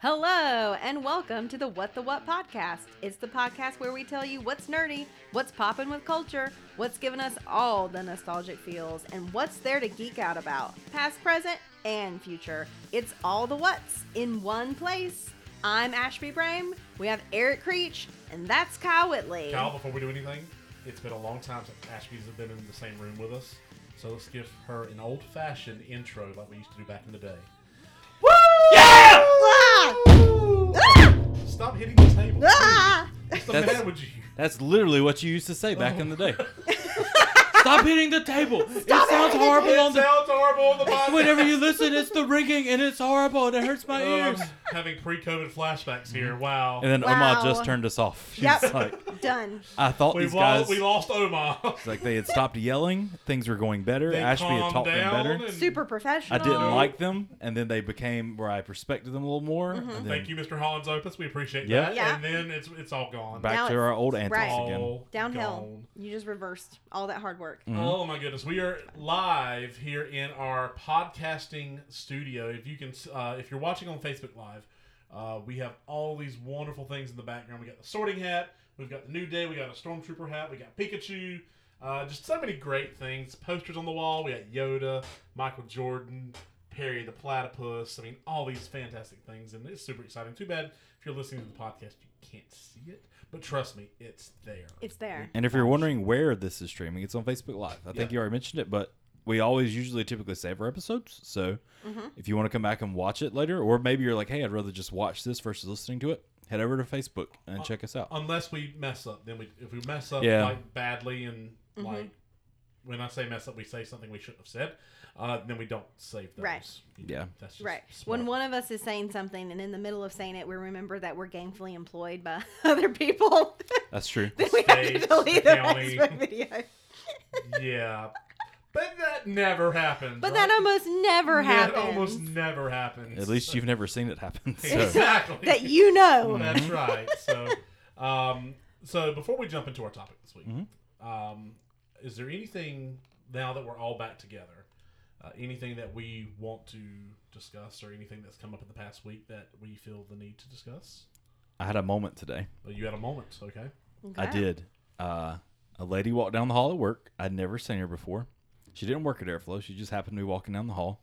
Hello, and welcome to the What the What podcast. It's the podcast where we tell you what's nerdy, what's popping with culture, what's giving us all the nostalgic feels, and what's there to geek out about, past, present, and future. It's all the what's in one place. I'm Ashby Brame. We have Eric Creech, and that's Kyle Whitley. Kyle, before we do anything, it's been a long time since Ashby's been in the same room with us. So let's give her an old fashioned intro like we used to do back in the day. Stop hitting the table. Ah! What's the That's- matter with you? That's literally what you used to say back in the day. Stop hitting the table. it sounds horrible It on the. sounds horrible on the podcast. Whenever you listen, it's the ringing and it's horrible and it hurts my Oh, ears. I'm having pre-COVID flashbacks here. Mm-hmm. Wow. And then Wow. Oma just turned us off. She's Yep. like, Done. I thought We've these lost, guys, we lost Oma. it's like they had stopped yelling, things were going better. They Ashby had calmed taught them down better. and- Super professional. I didn't like them, and then they became where I respected them a little more. Mm-hmm. And then Thank you, Mr. Holland's Opus. We appreciate Yeah. that. Yeah. And then it's it's all gone. back Now to it's- our old antics right. again. All Downhill. gone. You just reversed all that hard work. Mm-hmm. Oh my goodness, we are live here in our podcasting studio. If you can, uh, if you're watching on Facebook Live, uh, we have all these wonderful things in the background. We got the sorting hat, we've got the new day, we got a stormtrooper hat, we got Pikachu, uh, just so many great things. Posters on the wall. We got Yoda, Michael Jordan, Perry the Platypus. I mean, all these fantastic things, and it's super exciting. Too bad if you're listening to the podcast, you can't see it, but trust me, it's there. It's there. And if you're wondering where this is streaming, it's on Facebook Live. I think you already mentioned it, but we always usually typically save our episodes. So Mm-hmm. if you want to come back and watch it later, or maybe you're like, hey, I'd rather just watch this versus listening to it, head over to Facebook and check us out. unless we mess up then we if we mess up Yeah. like badly and Mm-hmm. like when i say mess up we say something we shouldn't have said uh, then we don't save those Right. Yeah. that's just Right. smart. When one of us is saying something and in the middle of saying it, we remember that we're gainfully employed by other people. That's true. then we have to delete the the county. Facebook video. yeah but that never happens But right? that almost never happens. That almost never happens At least you've never seen it happen. So exactly that you know. that's right so um so before we jump into our topic this week Mm-hmm. um is there anything now that we're all back together uh, anything that we want to discuss or anything that's come up in the past week that we feel the need to discuss I had a moment today. well, you had a moment okay I did. Uh, a lady walked down the hall at work. I'd never seen her before. She didn't work at Airflow. She just happened to be walking down the hall.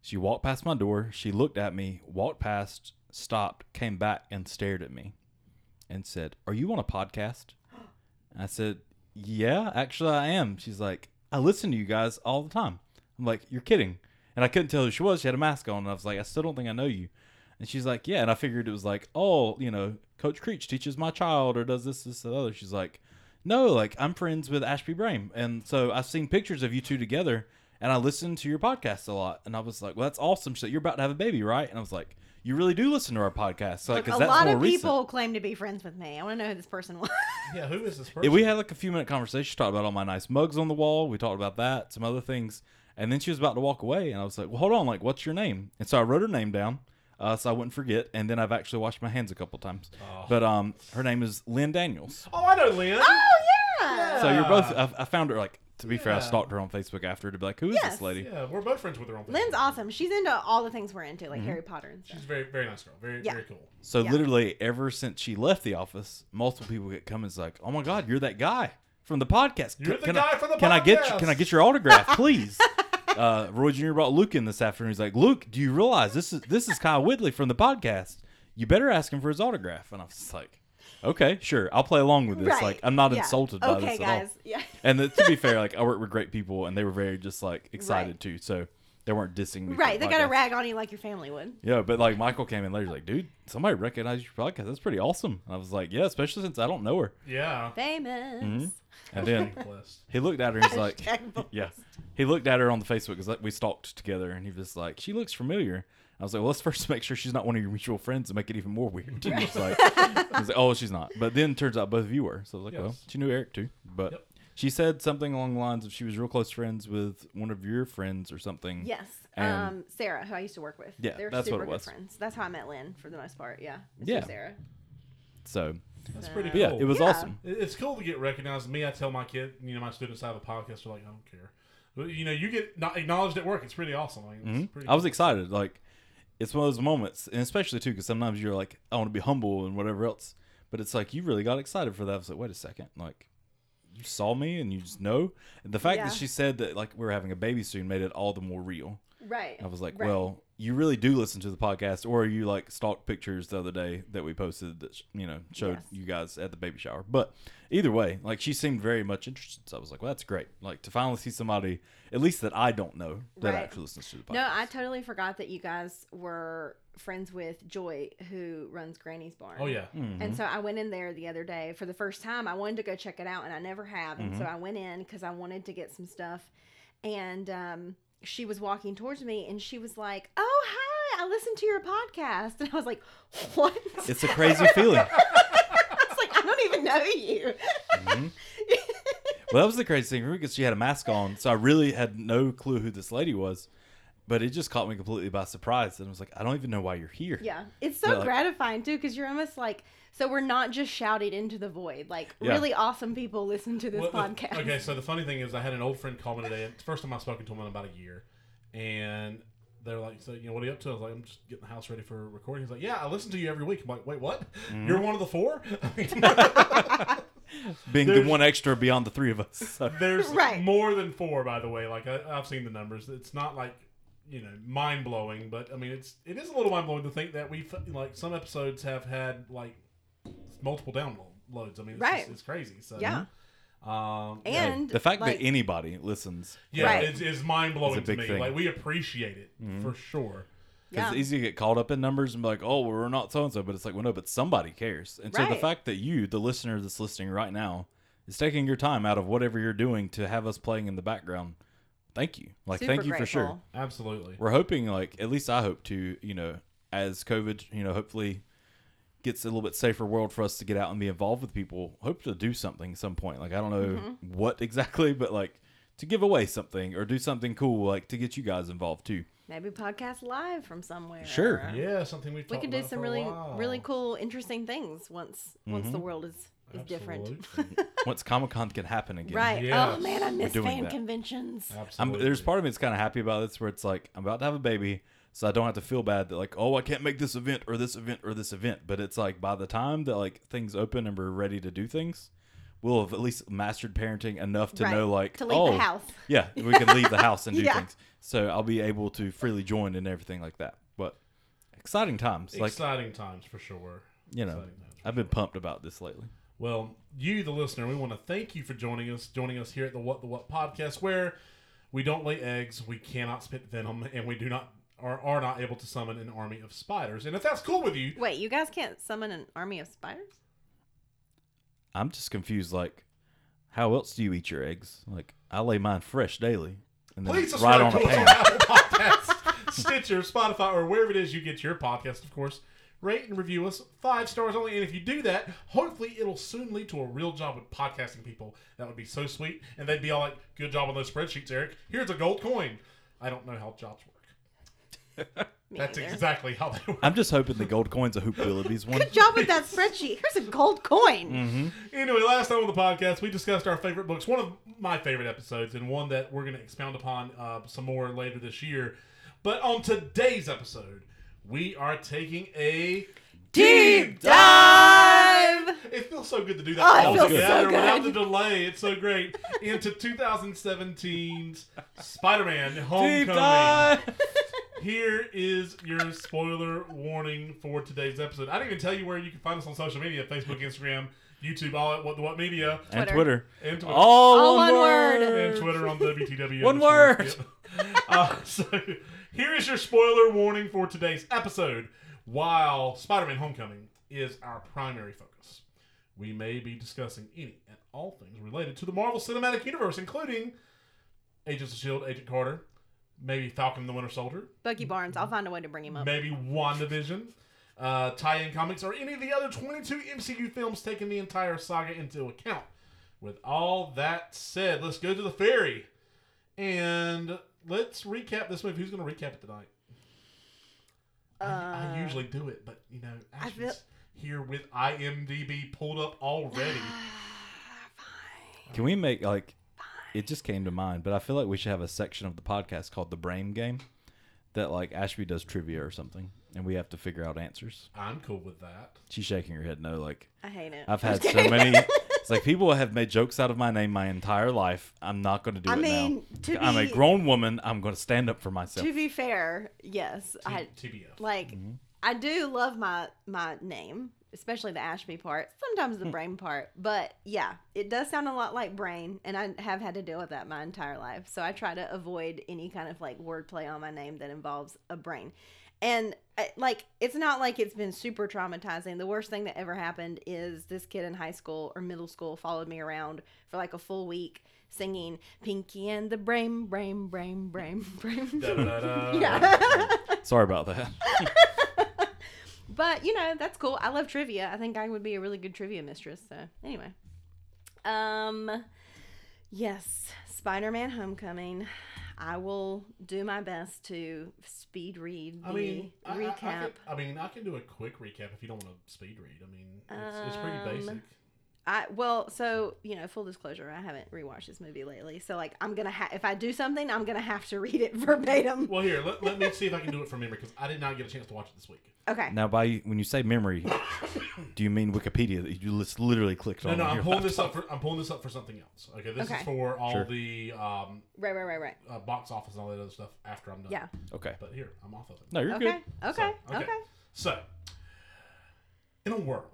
She walked past my door. She looked at me, walked past, stopped, came back, and stared at me and said, Are you on a podcast? I said, Yeah, actually, I am. She's like, I listen to you guys all the time. I'm like, You're kidding. And I couldn't tell who she was. She had a mask on. And I was like, I still don't think I know you. And she's like, Yeah. And I figured it was like, Oh, you know, Coach Creech teaches my child or does this, this, and the other. She's like, No, like, I'm friends with Ashby Brame. And so I've seen pictures of you two together and I listen to your podcast a lot. And I was like, Well, that's awesome. She said, You're about to have a baby, right? And I was like, You really do listen to our podcast. So, Look, because a that's lot more of recent. people claim to be friends with me. I want to know who this person was. yeah who is this Yeah, person we had like a few minute conversation. She talked about all my nice mugs on the wall. We talked about that, some other things, and then she was about to walk away, and I was like, "Well, hold on, like, what's your name?" And so I wrote her name down, uh, so I wouldn't forget. And then I've actually washed my hands a couple times. Oh. But um, her name is Lynn Daniels. oh i know lynn oh yeah. So you're both. I, I found her like. To be fair, I stalked her on Facebook after to be like, "Who is Yes. this lady?" yeah we're both friends with her on Facebook. Lynn's awesome. She's into all the things we're into, like Mm-hmm. Harry Potter and stuff. she's a very very nice girl very Yeah. very cool So Yeah. literally, ever since she left the office, multiple people get come and it's like, "Oh my God, you're that guy from the podcast. You're Can- the can guy I, from the can I get podcast." can I get your autograph, please?" Uh, Roy Jr. brought Luke in this afternoon. He's like, "Luke, do you realize this is this is Kyle Whitley from the podcast? You better ask him for his autograph." And I was just like, "Okay, sure, I'll play along with this. Right. Like, I'm not Yeah. insulted by okay, this at guys. all." Yeah. And the, to be fair, like I worked with great people, and they were very just like excited Right. too. So they weren't dissing me. Right. the They got a rag on you like your family would. Yeah, but like Michael came in later, he's like, dude, somebody recognized your podcast. That's pretty awesome. And I was like, yeah, especially since I don't know her. yeah Famous. Mm-hmm. And then he looked at her and he's like, yeah. He looked at her on the Facebook because like, we stalked together and he was like, she looks familiar. I was like, well, let's first make sure she's not one of your mutual friends and make it even more weird. And he was like, he was like, oh, she's not. But then turns out both of you were. So I was like, well, she knew Eric too. But Yep. she said something along the lines of she was real close friends with one of your friends or something. Yes. Um, Sarah, who I used to work with. Yeah, They were that's what super it good was. friends. That's how I met Lynn for the most part. Yeah. It's Yeah. Sarah. So that's pretty but cool yeah, it was Yeah. awesome. It- It's cool to get recognized. Me, I tell my kid, you know, my students I have a podcast They're like, I don't care. But, you know, you get not acknowledged at work. It's pretty awesome. Like, it's Mhm. pretty I was cool. excited. Like it's one of those moments, and especially too, because sometimes you're like, I want to be humble and whatever else, but it's like you really got excited for that. I was like, wait a second, like you saw me and you just know. And the fact Yeah. that she said that like we're having a baby soon made it all the more real. Right. I was like, Right. well, you really do listen to the podcast, or you like stalked pictures the other day that we posted that you know showed Yes. you guys at the baby shower. But either way, like she seemed very much interested. So I was like, well, that's great. Like to finally see somebody, at least that I don't know, that Right. actually listens to the podcast. No, I totally forgot that you guys were friends with Joy, who runs Granny's Barn. Oh yeah. Mm-hmm. And so I went in there the other day for the first time. I wanted to go check it out, and I never have. And Mm-hmm. so I went in because I wanted to get some stuff. And um, she was walking towards me, and she was like, "Oh, hi! I listened to your podcast." And I was like, "What?" It's a crazy feeling. I was like, "I don't even know you." Mm-hmm. Well, that was the crazy thing because she had a mask on, so I really had no clue who this lady was. But it just caught me completely by surprise, and I was like, I don't even know why you're here. Yeah, it's so like- gratifying too because you're almost like, so we're not just shouting into the void. Like Yeah. really awesome people listen to this Well, the- podcast. okay, so the funny thing is, I had an old friend call me today. It's the first time I've spoken to him in about a year, and they're like, "So, you know, what are you up to?" I was like, "I'm just getting the house ready for recording." He's like, "Yeah, I listen to you every week." I'm like, "Wait, what? Mm-hmm. You're one of the four? Being the one extra beyond the three of us. So. There's Right. more than four, by the way. Like I, I've seen the numbers. It's not like you know mind blowing, but I mean, it's it is a little mind blowing to think that we've like some episodes have had like multiple downloads. I mean, it's, Right. just, it's crazy. So Yeah. Um, and the fact like, that anybody listens, Yeah, Right. it's, it's mind blowing It's to a big me. thing. Like we appreciate it for sure. because yeah. it's easy to get caught up in numbers and be like, oh, well, we're not so and so, but it's like, well, no, but somebody cares. And so the fact that you, the listener that's listening right now, is taking your time out of whatever you're doing to have us playing in the background, thank you. Like, super thank you for sure. Absolutely. We're hoping, like, at least I hope to, you know, as COVID, you know, hopefully gets a little bit safer world for us to get out and be involved with people. Hope to do something at some point. Like, I don't know Mm-hmm. what exactly, but like to give away something or do something cool, like to get you guys involved too. Maybe podcast live from somewhere. Sure. Yeah, something we've We could do about some really, really cool, interesting things once once Mm-hmm. the world is is different. Once Comic Con can happen again. Right. Yes. Oh man, I miss doing fan that. conventions. I'm, Absolutely. there's part of me that's kind of happy about this where it's like I'm about to have a baby, so I don't have to feel bad that like oh I can't make this event or this event or this event. But it's like by the time that like things open and we're ready to do things, we'll have at least mastered parenting enough to Right. know like To leave oh the house. yeah we can leave the house and do Yeah. things. So I'll be able to freely join and everything like that. But exciting times, like exciting times for sure. you know, Exciting times for I've been sure. pumped about this lately. Well, you, the listener, we want to thank you for joining us, joining us here at the What the What podcast, where we don't lay eggs, we cannot spit venom, and we do not are, are not able to summon an army of spiders. And if that's cool with you, Wait, you guys can't summon an army of spiders? I'm just confused. Like, how else do you eat your eggs? Like, I lay mine fresh daily, and then please right subscribe on a to us on pan. Apple Podcasts, Stitcher, Spotify, or wherever it is you get your podcast, of course. Rate and review us five stars only, and if you do that, hopefully it'll soon lead to a real job with podcasting people. That would be so sweet, and they'd be all like, "Good job on those spreadsheets, Eric. Here's a gold coin." I don't know how jobs work. Me That's neither. exactly how they work. I'm just hoping the gold coin's a Hoop Willoughby's one. Good job with that spreadsheet. Here's a gold coin. Mm. Anyway, last time on the podcast, we discussed our favorite books. One of my favorite episodes, and one that we're going to expound upon uh, some more later this year. But on today's episode, we are taking a Deep dive. It feels so good to do that Oh, it all feels together so without the delay. It's so great. Into 2017's Spider-Man: Homecoming. Deep dive. Here is your spoiler warning for today's episode. I didn't even tell you where you can find us on social media: Facebook, Instagram, YouTube, all at what the what media, and Twitter. Twitter. and Twitter. All, All one, one word. word. and Twitter on WTW. One word. Uh, so here is your spoiler warning for today's episode. While Spider-Man: Homecoming is our primary focus, we may be discussing any and all things related to the Marvel Cinematic Universe, including Agents of Shield, Agent Carter, maybe Falcon and the Winter Soldier, Bucky Barnes. I'll find a way to bring him up. maybe WandaVision, uh, tie-in comics, or any of the other 22 MCU films taking the entire saga into account. With all that said, let's go to the ferry and let's recap this movie. Who's going to recap it tonight? I, I Uh, usually do it, but you know, I Ashby's feel- here with IMDb pulled up already. Can we make like? It just came to mind, but I feel like we should have a section of the podcast called the Brain Game, that like Ashby does trivia or something, and we have to figure out answers. I'm cool with that. She's shaking her head no. Like I hate it. I've had so many. It's like people have made jokes out of my name my entire life. I'm not going to do I it mean, now. to I'm a grown woman. I'm going to stand up for myself. To be fair, yes, I T- TBF. like. Mm-hmm. I do love my my name, especially the Ashby part. Sometimes Hmm. the brain part, but yeah, it does sound a lot like brain, and I have had to deal with that my entire life. So I try to avoid any kind of like wordplay on my name that involves a brain. And like, it's not like it's been super traumatizing. The worst thing that ever happened is this kid in high school or middle school followed me around for like a full week singing Pinky and the Brain, Brain, Brain, Brain, Brain. Yeah. Sorry about that. But you know, that's cool. I love trivia. I think I would be a really good trivia mistress. So anyway. Um yes, Spider-Man Homecoming. I will do my best to speed read the I mean, I, I- I, recap. can, I mean, I can do a quick recap if you don't want to speed read. I mean, it's, it's pretty Um, basic. I well, so you know, full disclosure, I haven't rewatched this movie lately. So like, I'm gonna have if I do something, I'm gonna have to read it verbatim. Well, here, let, let me see if I can do it from memory because I did not get a chance to watch it this week. Okay. now, by when you say memory, do you mean Wikipedia you just literally clicked No, on? no, on I'm your pulling this laptop? up for I'm pulling this up for something else. Okay, this Okay. is for all Sure. the um, Right, right, right, right. uh, box office and all that other stuff after I'm done. Yeah. Okay. But here, I'm off of it. No, you're Okay. good. Okay. So, okay. So, in a world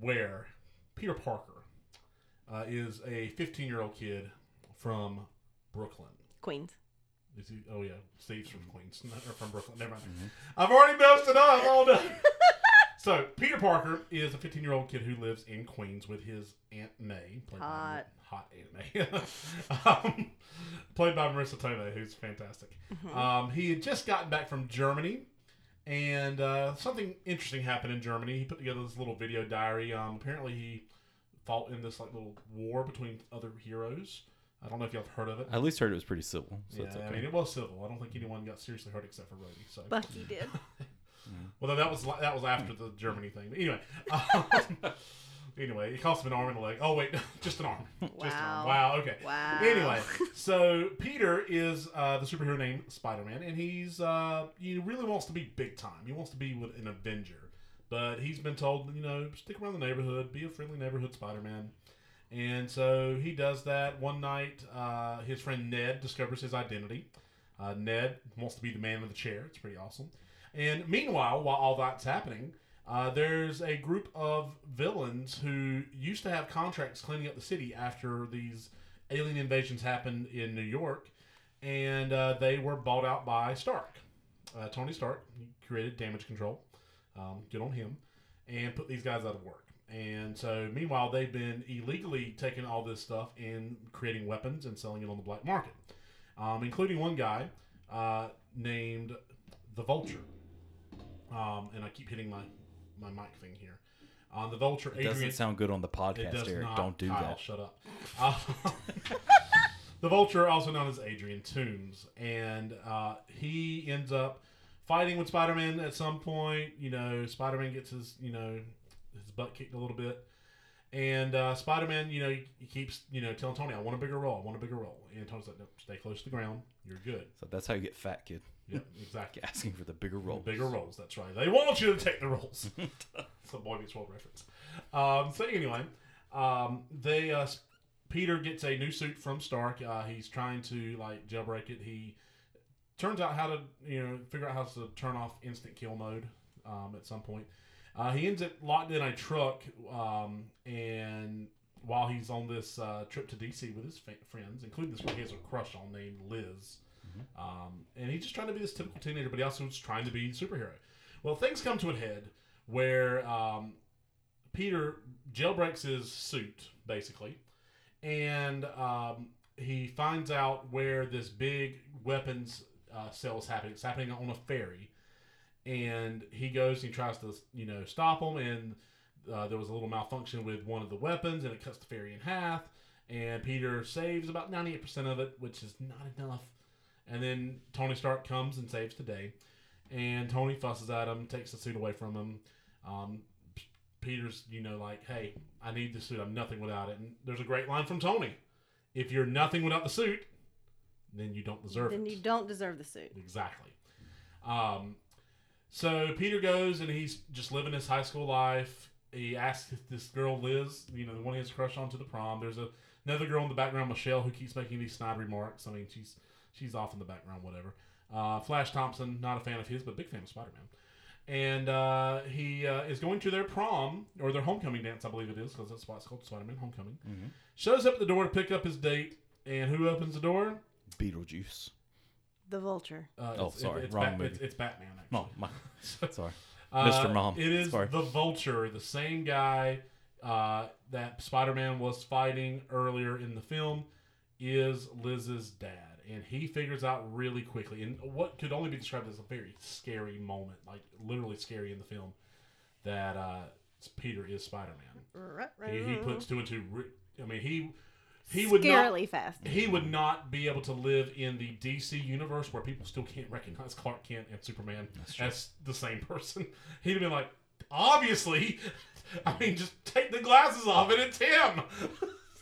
where Peter Parker uh, is a 15 year old kid from Brooklyn. Queens. Is he? Oh yeah, Steve's from Queens, not or from Brooklyn. Never mind. I've already messed it up. All done. so Peter Parker is a 15 year old kid who lives in Queens with his Aunt May, played Hot. by hot Aunt May, um, played by Marisa Tomei, who's fantastic. Um, he had just gotten back from Germany. And uh, something interesting happened in Germany. He put together this little video diary. Um, apparently, he fought in this like little war between other heroes. I don't know if y'all have heard of it. I at least heard it was pretty civil, so yeah, it's okay. I mean it was civil. I don't think anyone got seriously hurt except for Rhodey. So, Bucky did. well, that was that was after the Germany thing. But anyway, um, anyway, it cost him an arm and a leg. Oh wait, just an arm. Just an arm. Wow. Wow. Okay. Wow. Anyway, so Peter is uh, the superhero named Spider Man, and he's uh, he really wants to be big time. He wants to be with an Avenger, but he's been told, you know, stick around the neighborhood, be a friendly neighborhood Spider Man. And so he does that. One night, uh, his friend Ned discovers his identity. Uh, Ned wants to be the man in the chair. It's pretty awesome. And meanwhile, while all that's happening, uh, there's a group of villains who used to have contracts cleaning up the city after these alien invasions happened in New York, and uh, they were bought out by Stark. Uh, Tony Stark created damage control. Um, good on him, and put these guys out of work. And so, meanwhile, they've been illegally taking all this stuff and creating weapons and selling it on the black market, um, including one guy uh, named the Vulture. Um, and I keep hitting my my mic thing here. On the Vulture, It doesn't sound good on the podcast, Eric. not. Don't do Kyle, that. Shut up. Uh, the Vulture, also known as Adrian Toomes, and uh, he ends up fighting with Spider-Man at some point. You know, Spider-Man gets his you know his butt kicked a little bit, and uh, Spider-Man, you know, he, keeps you know telling Tony, "I want a bigger role. I want a bigger role." And Tony's like, "No, stay close to the ground. You're good." So that's how you get fat, kid. Yep, exactly. Asking for the bigger role. Bigger roles, that's right. They want you to take the roles. it's a Boy Meets World reference. Um, so anyway, um, they uh, Peter gets a new suit from Stark. Uh, he's trying to like jailbreak it. He turns out how to you know figure out how to turn off instant kill mode um, at some point. Uh, he ends up locked in a truck, um, and while he's on this uh, trip to DC with his fa- friends, including this one he has a crush on named Liz. Um, and he's just trying to be this typical teenager, but he also is trying to be a superhero. Well, things come to a head where um, Peter jailbreaks his suit, basically, and um, he finds out where this big weapons uh, sale is happening. It's happening on a ferry, and he goes and he tries to, you know, stop him and uh, there was a little malfunction with one of the weapons, and it cuts the ferry in half. And Peter saves about 98% of it, which is not enough. And then Tony Stark comes and saves the day. And Tony fusses at him, takes the suit away from him. Um, Peter's, you know, like, hey, I need the suit. I'm nothing without it. And there's a great line from Tony If you're nothing without the suit, then you don't deserve it. Then it. you don't deserve the suit. Exactly. Um, so Peter goes and he's just living his high school life. He asks this girl Liz, you know, the one he has a crush on, to the prom. There's a, another girl in the background, Michelle, who keeps making these snide remarks. I mean, she's she's off in the background, whatever. Uh, Flash Thompson, not a fan of his, but big fan of Spider Man. And uh, he uh, is going to their prom or their homecoming dance, I believe it is, because that's why it's called Spider Man Homecoming. Shows up at the door to pick up his date, and who opens the door? Beetlejuice. The vulture. Uh, Oh, it's- sorry, it's, wrong Bat- movie. it's, it's Batman. Actually. Oh, my, sorry. Uh, Mr. Mom. It is Sorry. the Vulture, the same guy uh, that Spider Man was fighting earlier in the film, is Liz's dad. And he figures out really quickly, and what could only be described as a very scary moment, like literally scary in the film, that uh, Peter is Spider Man. right, right. He, he puts two and two. re- I mean, he he would not fast. he would not be able to live in the DC universe where people still can't recognize Clark Kent and Superman as the same person. He'd have been like, obviously, I mean, just take the glasses off and it's him.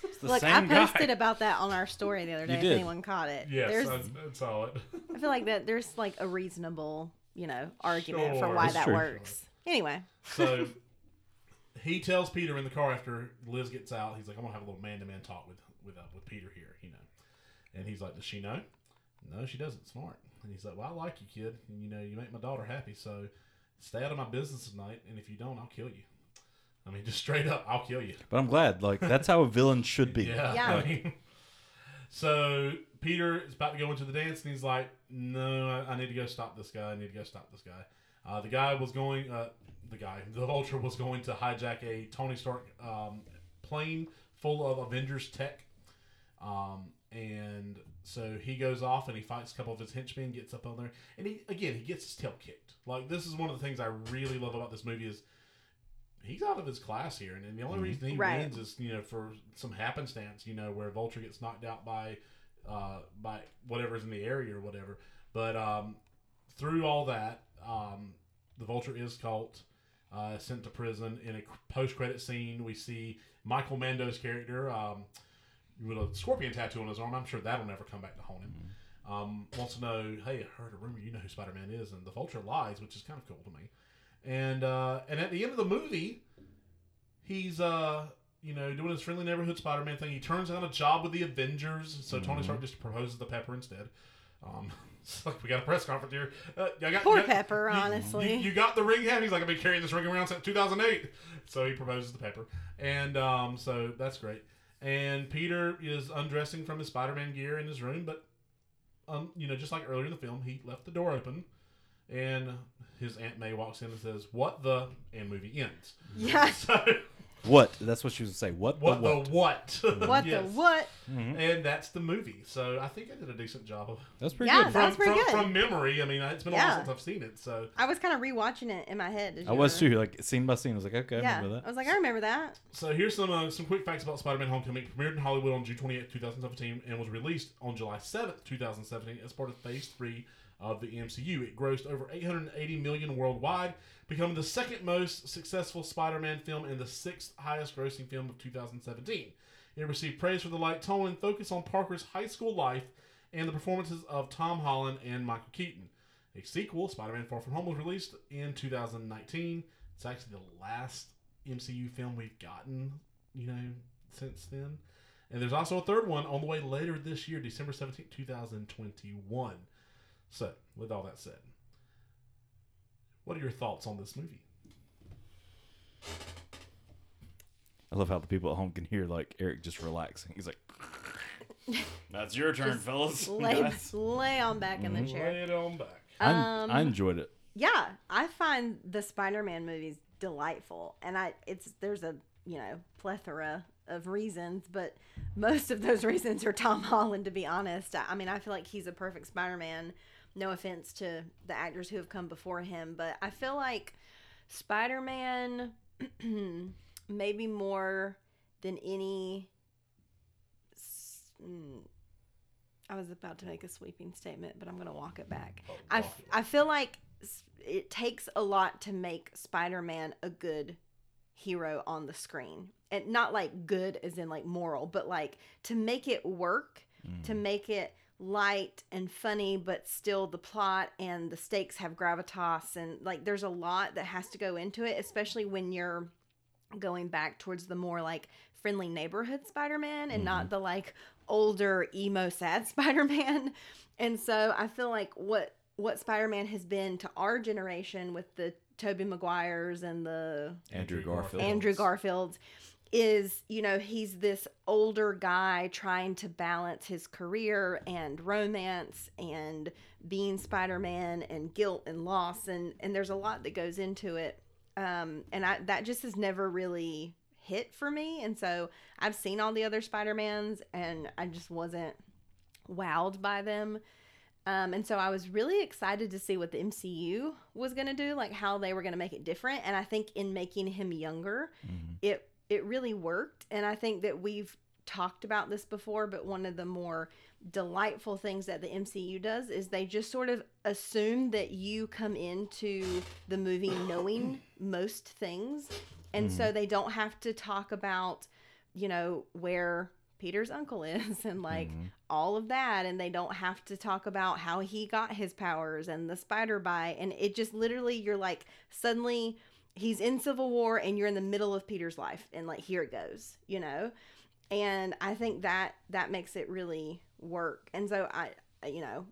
It's the Look, I same guy. posted about that on our story the other day. If anyone caught it, yes, there's, I, I saw it. I feel like that there's like a reasonable, you know, argument for why That's that true. works. Anyway, So he tells Peter in the car after Liz gets out, he's like, I'm gonna have a little man to man talk with with uh, with Peter here, you know. And he's like, Does she know? No, she doesn't. Smart. And he's like, Well, I like you, kid, and you know, you make my daughter happy, so stay out of my business tonight, and if you don't, I'll kill you. I mean, just straight up, I'll kill you. But I'm glad. Like that's how a villain should be. Yeah. Yeah. I mean, so Peter is about to go into the dance, and he's like, "No, I, I need to go stop this guy. I need to go stop this guy." Uh, the guy was going. Uh, the guy, the Vulture, was going to hijack a Tony Stark um, plane full of Avengers tech. Um, and so he goes off and he fights a couple of his henchmen, gets up on there, and he again he gets his tail kicked. Like this is one of the things I really love about this movie is he's out of his class here, and, and the only reason he Right. wins is you know for some happenstance, you know, where Vulture gets knocked out by uh, by whatever's in the area or whatever. But um, through all that, um, the Vulture is caught, uh, sent to prison. In a post credit scene, we see Michael Mando's character um, with a scorpion tattoo on his arm. I'm sure that'll never come back to haunt him. Um, wants to know, hey, I heard a rumor you know who Spider Man is, and the Vulture lies, which is kind of cool to me. And uh, and at the end of the movie, he's uh you know doing his friendly neighborhood Spider-Man thing. He turns down a job with the Avengers, so Tony Stark just proposes the Pepper instead. Um, it's like we got a press conference here. Uh, I got, Poor you got- Pepper, you- honestly. You, you got the ring hat. He's like, I've been carrying this ring around since 2008. So he proposes to Pepper, and um, so that's great. And Peter is undressing from his Spider-Man gear in his room, but um, you know, just like earlier in the film, he left the door open, and his Aunt May walks in and says, "What the?" and movie ends. yeah. So What? That's what she was gonna say. What? what the the what? what? What Yes. the what? And that's the movie. So I think I did a decent job of That's pretty Yeah, good. That's from, pretty from, good. from memory. I mean, it's been a Yeah. while since I've seen it. So I was kind of rewatching it in my head. as I you was were- too. Like scene by scene. I was like, okay, I Yeah, remember that. I was like, I remember that. so here's some uh, some quick facts about Spider-Man: Homecoming. It premiered in Hollywood on June 28, 2017, and was released on July 7th, 2017, as part of Phase Three of the MCU. It grossed over 880 million worldwide, becoming the second most successful Spider-Man film and the sixth highest-grossing film of 2017. It received praise for the light tone and focus on Parker's high school life and the performances of Tom Holland and Michael Keaton. A sequel, Spider-Man: Far From Home, was released in 2019. It's actually the last MCU film we've gotten, you know, since then. And there's also a third one on the way later this year, December 17, 2021. So, with all that said, what are your thoughts on this movie? I love how the people at home can hear like Eric just relaxing. He's like, "That's your turn, Just fellas." Lay, guys." lay on back in the chair. Lay it on back. I, Um, I enjoyed it. Yeah, I find the Spider-Man movies delightful, and I it's there's a you know plethora of reasons, but most of those reasons are Tom Holland. To be honest, I I mean, I feel like he's a perfect Spider-Man. No offense to the actors who have come before him, but I feel like Spider-Man, maybe more than any. mm, I was about to make a sweeping statement, but I'm going to walk it back. Oh, I, walk f- it I feel like it takes a lot to make Spider-Man a good hero on the screen. And not like good as in like moral, but like to make it work, to make it light and funny, but still the plot and the stakes have gravitas. And like there's a lot that has to go into it, especially when you're going back towards the more like friendly neighborhood Spider-Man and not mm-hmm. the like older emo sad Spider-Man. And so I feel like what what Spider-Man has been to our generation with the Tobey Maguires and the Andrew Garfield. Andrew Garfield is, you know, he's this older guy trying to balance his career and romance and being Spider-Man and guilt and loss and and there's a lot that goes into it. Um and I that just has never really hit for me and so I've seen all the other Spider-Mans and I just wasn't wowed by them. Um, and so I was really excited to see what the MCU was going to do, like how they were going to make it different. And I think in making him younger, it it really worked. And I think that we've talked about this before, but one of the more delightful things that the MCU does is they just sort of assume that you come into the movie knowing most things. And so mm-hmm. they don't have to talk about, you know, where Peter's uncle is and like mm-hmm. all of that. And they don't have to talk about how he got his powers and the spider bite. And it just literally, you're like, suddenly he's in Civil War and you're in the middle of Peter's life. And like, here it goes, you know? And I think that that makes it really work. And so I, you know,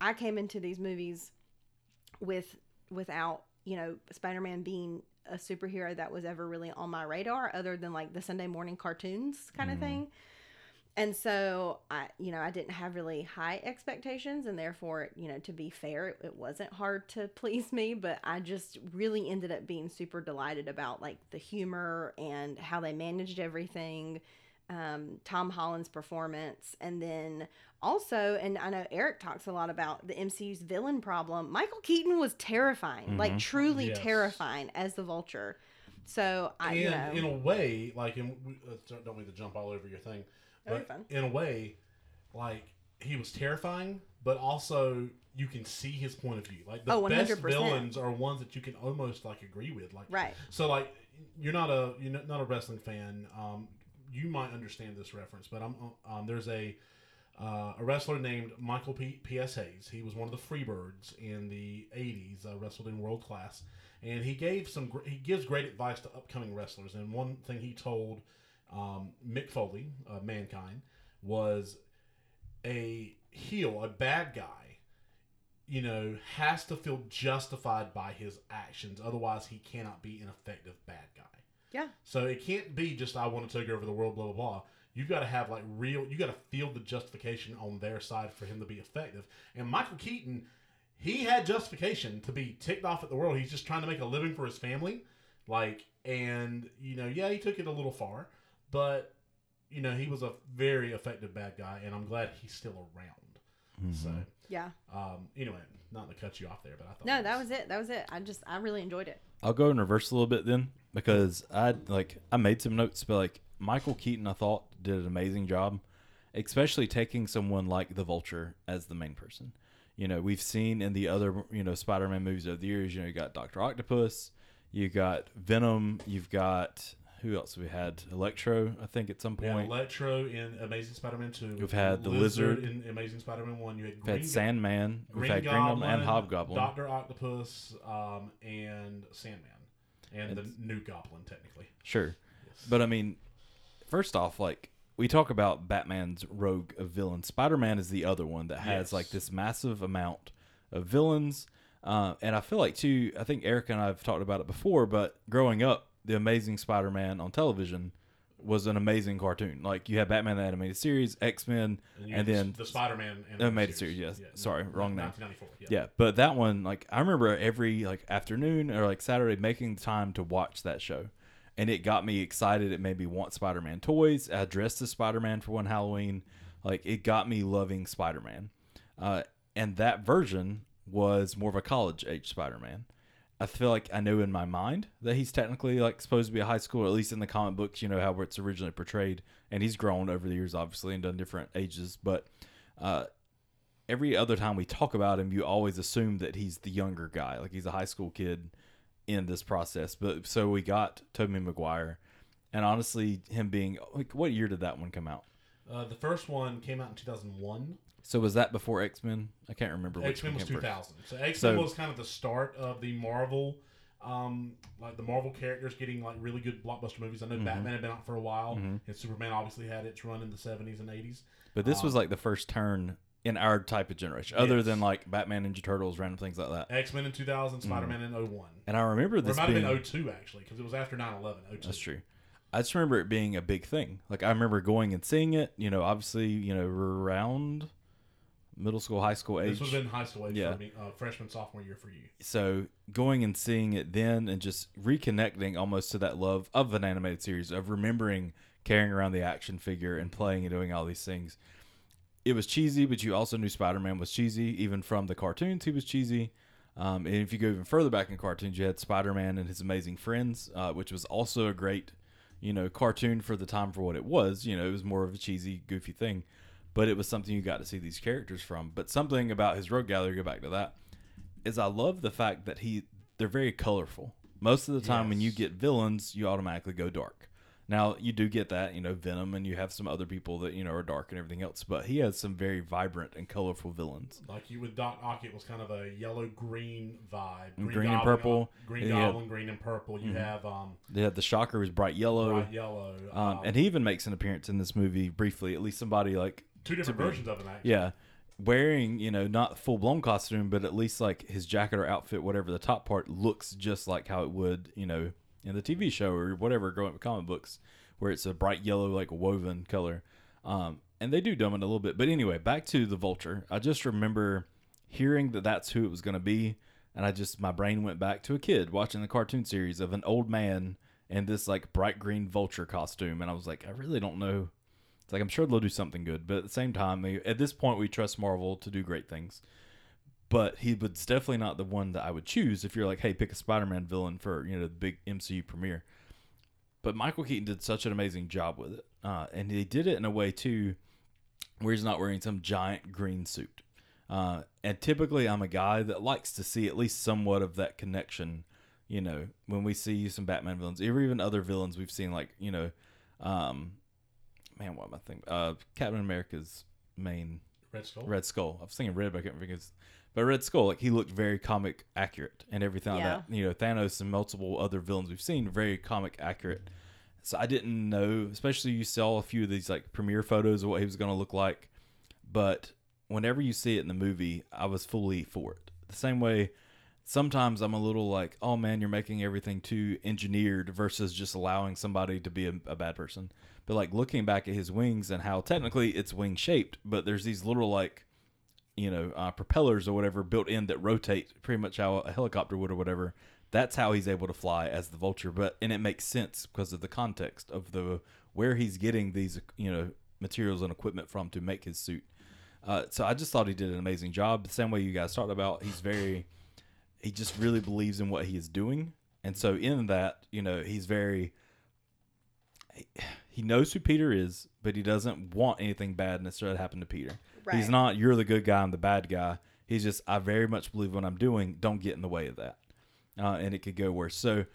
I came into these movies with without you know spider-man being a superhero that was ever really on my radar other than like the sunday morning cartoons kind of mm-hmm. thing and so i you know i didn't have really high expectations and therefore you know to be fair it, it wasn't hard to please me but i just really ended up being super delighted about like the humor and how they managed everything um, Tom Holland's performance, and then also, and I know Eric talks a lot about the MCU's villain problem. Michael Keaton was terrifying, like truly Yes. terrifying as the Vulture. So I, and you know, in a way, like, in, uh, don't- mean to jump all over your thing, but in a way, like he was terrifying, but also you can see his point of view. Like the Oh, best villains are ones that you can almost like agree with. Like, right? so like you're not a you're not- not a wrestling fan. Um, you might understand this reference, but I'm um, there's a uh, a wrestler named Michael P. P.S. Hayes. He was one of the Freebirds in the '80s. Uh, wrestled in world class, and he gave some gr- he gives great advice to upcoming wrestlers. And one thing he told um, Mick Foley, uh, Mankind, was a heel, a bad guy, you know, has to feel justified by his actions. Otherwise, he cannot be an effective bad guy. Yeah. So it can't be just I want to take over the world, blah blah blah. You've got to have like real. You got to feel the justification on their side for him to be effective. And Michael Keaton, he had justification to be ticked off at the world. He's just trying to make a living for his family, like, and you know, yeah, he took it a little far, but you know, he was a very effective bad guy, and I'm glad he's still around. So, Yeah. um, anyway, not to cut you off there, but I thought No, that was it. That was it. I just I really enjoyed it. I'll go in reverse a little bit then because I like I made some notes, but like Michael Keaton, I thought did an amazing job, especially taking someone like the Vulture as the main person. You know, we've seen in the other you know Spider-Man movies over the years. You know, you got Doctor Octopus, you got Venom, you've got who else we had Electro, I think at some point. Electro in Amazing Spider-Man 2. We've had the Lizard, Lizard. in Amazing Spider-Man 1. You had Green, had Sandman, Green we've had Green Goblin, Goblin and Hobgoblin. Doctor Octopus, um, and Sandman, and the new Goblin technically. Sure. But I mean, first off, like we talk about Batman's rogue of villains. Spider Man is the other one that has Yes. like this massive amount of villains. Uh, and I feel like too. I think Eric and I have talked about it before. But growing up, the Amazing Spider Man on television was an amazing cartoon. Like you had Batman the animated series, X Men, you and then the Spider-Man Animated series, yes. Sorry, wrong name. Yeah. yeah, but that one, like, I remember every like afternoon or like Saturday making time to watch that show, and it got me excited. It made me want Spider-Man toys. I dressed as Spider-Man for one Halloween. Like, it got me loving Spider-Man, uh, and that version was more of a college age Spider-Man. I feel like I know in my mind that he's technically like supposed to be a high school, at least in the comic books. You know how it's originally portrayed, and he's grown over the years, obviously, and done different ages. But uh, every other time we talk about him, you always assume that he's the younger guy, like he's a high school kid in this process. But so we got Tobey Maguire, and honestly, him being like, what year did that one come out? Uh, the first one came out in 2001. So was that before X Men? I can't remember. X Men was 2000. So X Men So- was kind of the start of the Marvel, um, like the Marvel characters getting like really good blockbuster movies. I know Mm-hmm. Batman had been out for a while, and Superman obviously had its run in the 70s and 80s. But this was Um, like the first turn in our type of generation, other Yes. than like Batman, Ninja Turtles, random things like that. X Men in 2000, Spider Man in 01. And I remember Or it Mm. this might being have been 02 actually, because it was after 9 11. 02. That's true. I just remember it being a big thing. Like I remember going and seeing it. You know, obviously, you know, around middle school, high school age. This have been high school age Yeah. for me, uh, freshman, sophomore year for you. so going and seeing it then, and just reconnecting almost to that love of an animated series of remembering carrying around the action figure and playing and doing all these things. It was cheesy, but you also knew Spider Man was cheesy. Even from the cartoons, he was cheesy. Um, and if you go even further back in cartoons, you had Spider Man and his Amazing Friends, uh, which was also a great, you know, cartoon for the time for what it was. You know, it was more of a cheesy, goofy thing, but it was something you got to see these characters from. But something about his Rogues Gallery, go back to that, is I love the fact that he they're very colorful. Most of the time, when you get villains, you automatically go dark. Now you do get that, you know, Venom, and you have some other people that you know are dark and everything else. But he has some very vibrant and colorful villains. Like you with Doc Ock, it was kind of a yellow green vibe. Green and purple. Green Yeah. Goblin, green and purple. You have um, They had the Shocker was bright yellow, bright yellow. um, and he even makes an appearance in this movie briefly. At least somebody like two different versions of it. Actually. Yeah. Wearing, you know, not full blown costume, but at least like his jacket or outfit, whatever the top part looks just like how it would, you know, in the TV show or whatever growing up with comic books, where it's a bright yellow, like woven color. Um, and they do dumb it a little bit. But anyway, back to the vulture. I just remember hearing that that's who it was going to be. And I just, my brain went back to a kid watching the cartoon series of an old man in this like bright green vulture costume. And I was like, I really don't know it's like I'm sure they'll do something good, but at the same time, at this point, we trust Marvel to do great things. But he was definitely not the one that I would choose if you're like, hey, pick a Spider-Man villain for you know the big MCU premiere. But Michael Keaton did such an amazing job with it, uh, and he did it in a way too, where he's not wearing some giant green suit. Uh, and typically, I'm a guy that likes to see at least somewhat of that connection. You know, when we see some Batman villains, or even other villains we've seen, like you know, um, man, what am I thinking? Uh, Captain America's main Red Skull. Red Skull. I was thinking Red, but I can't remember his. But Red Skull, like he looked very comic accurate and everything like that. You know, Thanos and multiple other villains we've seen very comic accurate. So I didn't know, especially you saw a few of these like premiere photos of what he was going to look like, but whenever you see it in the movie, I was fully for it. The same way, sometimes I'm a little like, oh man, you're making everything too engineered versus just allowing somebody to be a, a bad person. But like looking back at his wings and how technically it's wing shaped, but there's these little like, you know, uh, propellers or whatever built in that rotate pretty much how a helicopter would or whatever. That's how he's able to fly as the vulture, but and it makes sense because of the context of the where he's getting these you know materials and equipment from to make his suit. Uh, so I just thought he did an amazing job. The same way you guys talked about, he's very, he just really believes in what he is doing, and so in that, you know, he's very, he knows who Peter is, but he doesn't want anything bad necessarily to happen to Peter. He's not you're the good guy, I'm the bad guy. He's just I very much believe what I'm doing. Don't get in the way of that, uh, and it could go worse. So.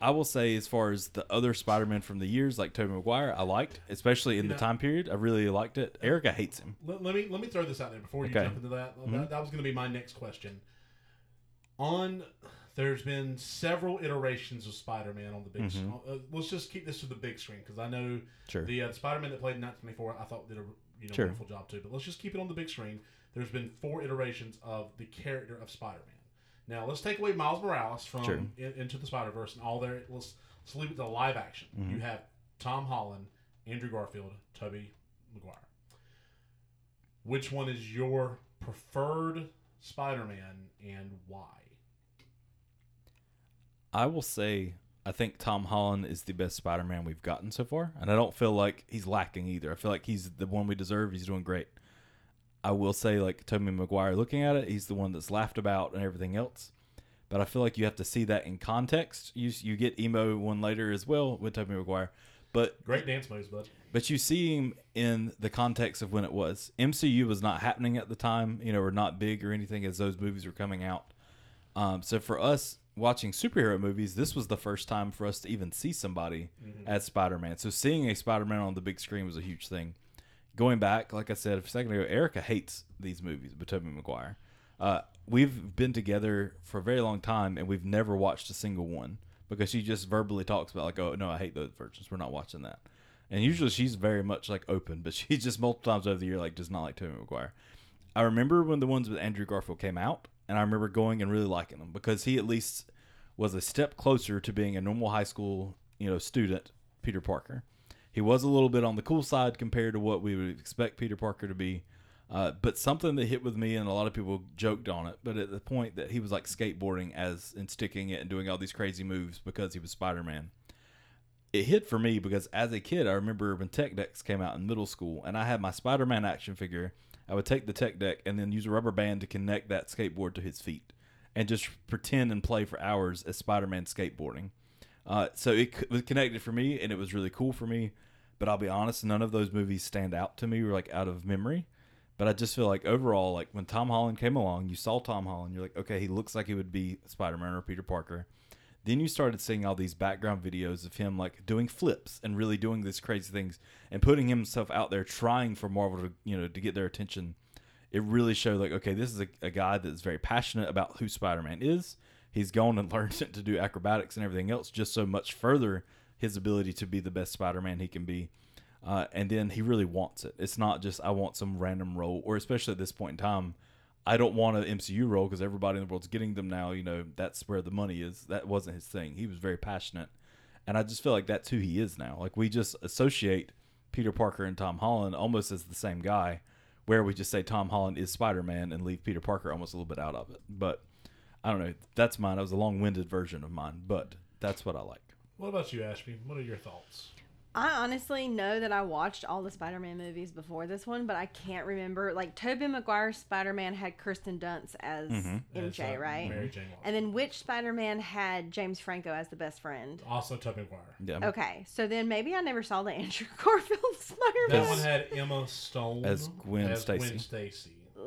I will say, as far as the other Spider-Man from the years, like Tobey Maguire, I liked, especially in You the know- time period. I really liked it. Erica hates him. Let, let me let me throw this out there before you Okay. jump into that. Mhm. That, that was going to be my next question. On, there's been several iterations of Spider-Man on the big. Mhm. Uh, let's just keep this to the big screen because I know Sure. the uh, Spider-Man that played in 1924, I thought did a you know Sure. wonderful job too. But let's just keep it on the big screen. There's been four iterations of the character of Spider-Man. Now let's take away Miles Morales from Sure. in, into the Spider-Verse and all there. Let's let's leave it to live action. Mhm. You have Tom Holland, Andrew Garfield, Tobey Maguire. Which one is your preferred Spider-Man and why? I will say I think Tom Holland is the best Spider-Man we've gotten so far, and I don't feel like he's lacking either. I feel like he's the one we deserve. He's doing great. I will say, like Tobey Maguire, looking at it, he's the one that's laughed about and everything else. But I feel like you have to see that in context. You you get emo one later as well with Tobey Maguire, but Great dance moves, bud. but you see him in the context of when it was. MCU was not happening at the time, you know, or not big or anything as those movies were coming out. Um, so for us watching superhero movies, this was the first time for us to even see somebody as Spider Man. So seeing a Spider Man on the big screen was a huge thing. going back, like I said a second ago, Erica hates these movies with Tobey Maguire. Uh, we've been together for a very long time, and we've never watched a single one because she just verbally talks about like, "Oh no, I hate those versions. We're not watching that." And usually she's very much like open, but she just multiple times over the year like does not like Tobey Maguire. I remember when the ones with Andrew Garfield came out, and I remember going and really liking them because he at least was a step closer to being a normal high school, you know, student, Peter Parker. He was a little bit on the cool side compared to what we would expect Peter Parker to be. Uh, but something that hit with me, and a lot of people joked on it, but at the point that he was like skateboarding as and sticking it and doing all these crazy moves because he was Spider Man, it hit for me because as a kid, I remember when Tech Decks came out in middle school, and I had my Spider Man action figure. I would take the Tech Deck and then use a rubber band to connect that skateboard to his feet, and just pretend and play for hours as Spider Man skateboarding. Uh, so it was connected for me, and it was really cool for me. But I'll be honest, none of those movies stand out to me or like out of memory. But I just feel like overall, like when Tom Holland came along, you saw Tom Holland, you're like, okay, he looks like he would be Spider Man or Peter Parker. Then you started seeing all these background videos of him like doing flips and really doing these crazy things and putting himself out there trying for Marvel to you know to get their attention. It really showed like, okay, this is a, a guy that's very passionate about who Spider Man is. He's gone and learned to do acrobatics and everything else just so much further his ability to be the best Spider Man he can be. Uh, and then he really wants it. It's not just I want some random role, or especially at this point in time, I don't want an MCU role because everybody in the world's getting them now. You know that's where the money is. That wasn't his thing. He was very passionate, and I just feel like that's who he is now. Like we just associate Peter Parker and Tom Holland almost as the same guy, where we just say Tom Holland is Spider Man and leave Peter Parker almost a little bit out of it. But I don't know. That's mine. That was a long winded version of mine, but that's what I like. What about you, Ashby? What are your thoughts? I honestly know that I watched all the Spider-Man movies before this one, but I can't remember. Like Tobey Maguire's Spider-Man had Kirsten Dunst as Mhm. As, MJ, uh, right? Mary Jane Watson. And then which Spider-Man had James Franco as the best friend? also Tobey Maguire. Yeah. Okay, so then maybe I never saw the Andrew Garfield Spider-Man. That one had Emma Stone As Gwen Stacy. Stacy. Ugh.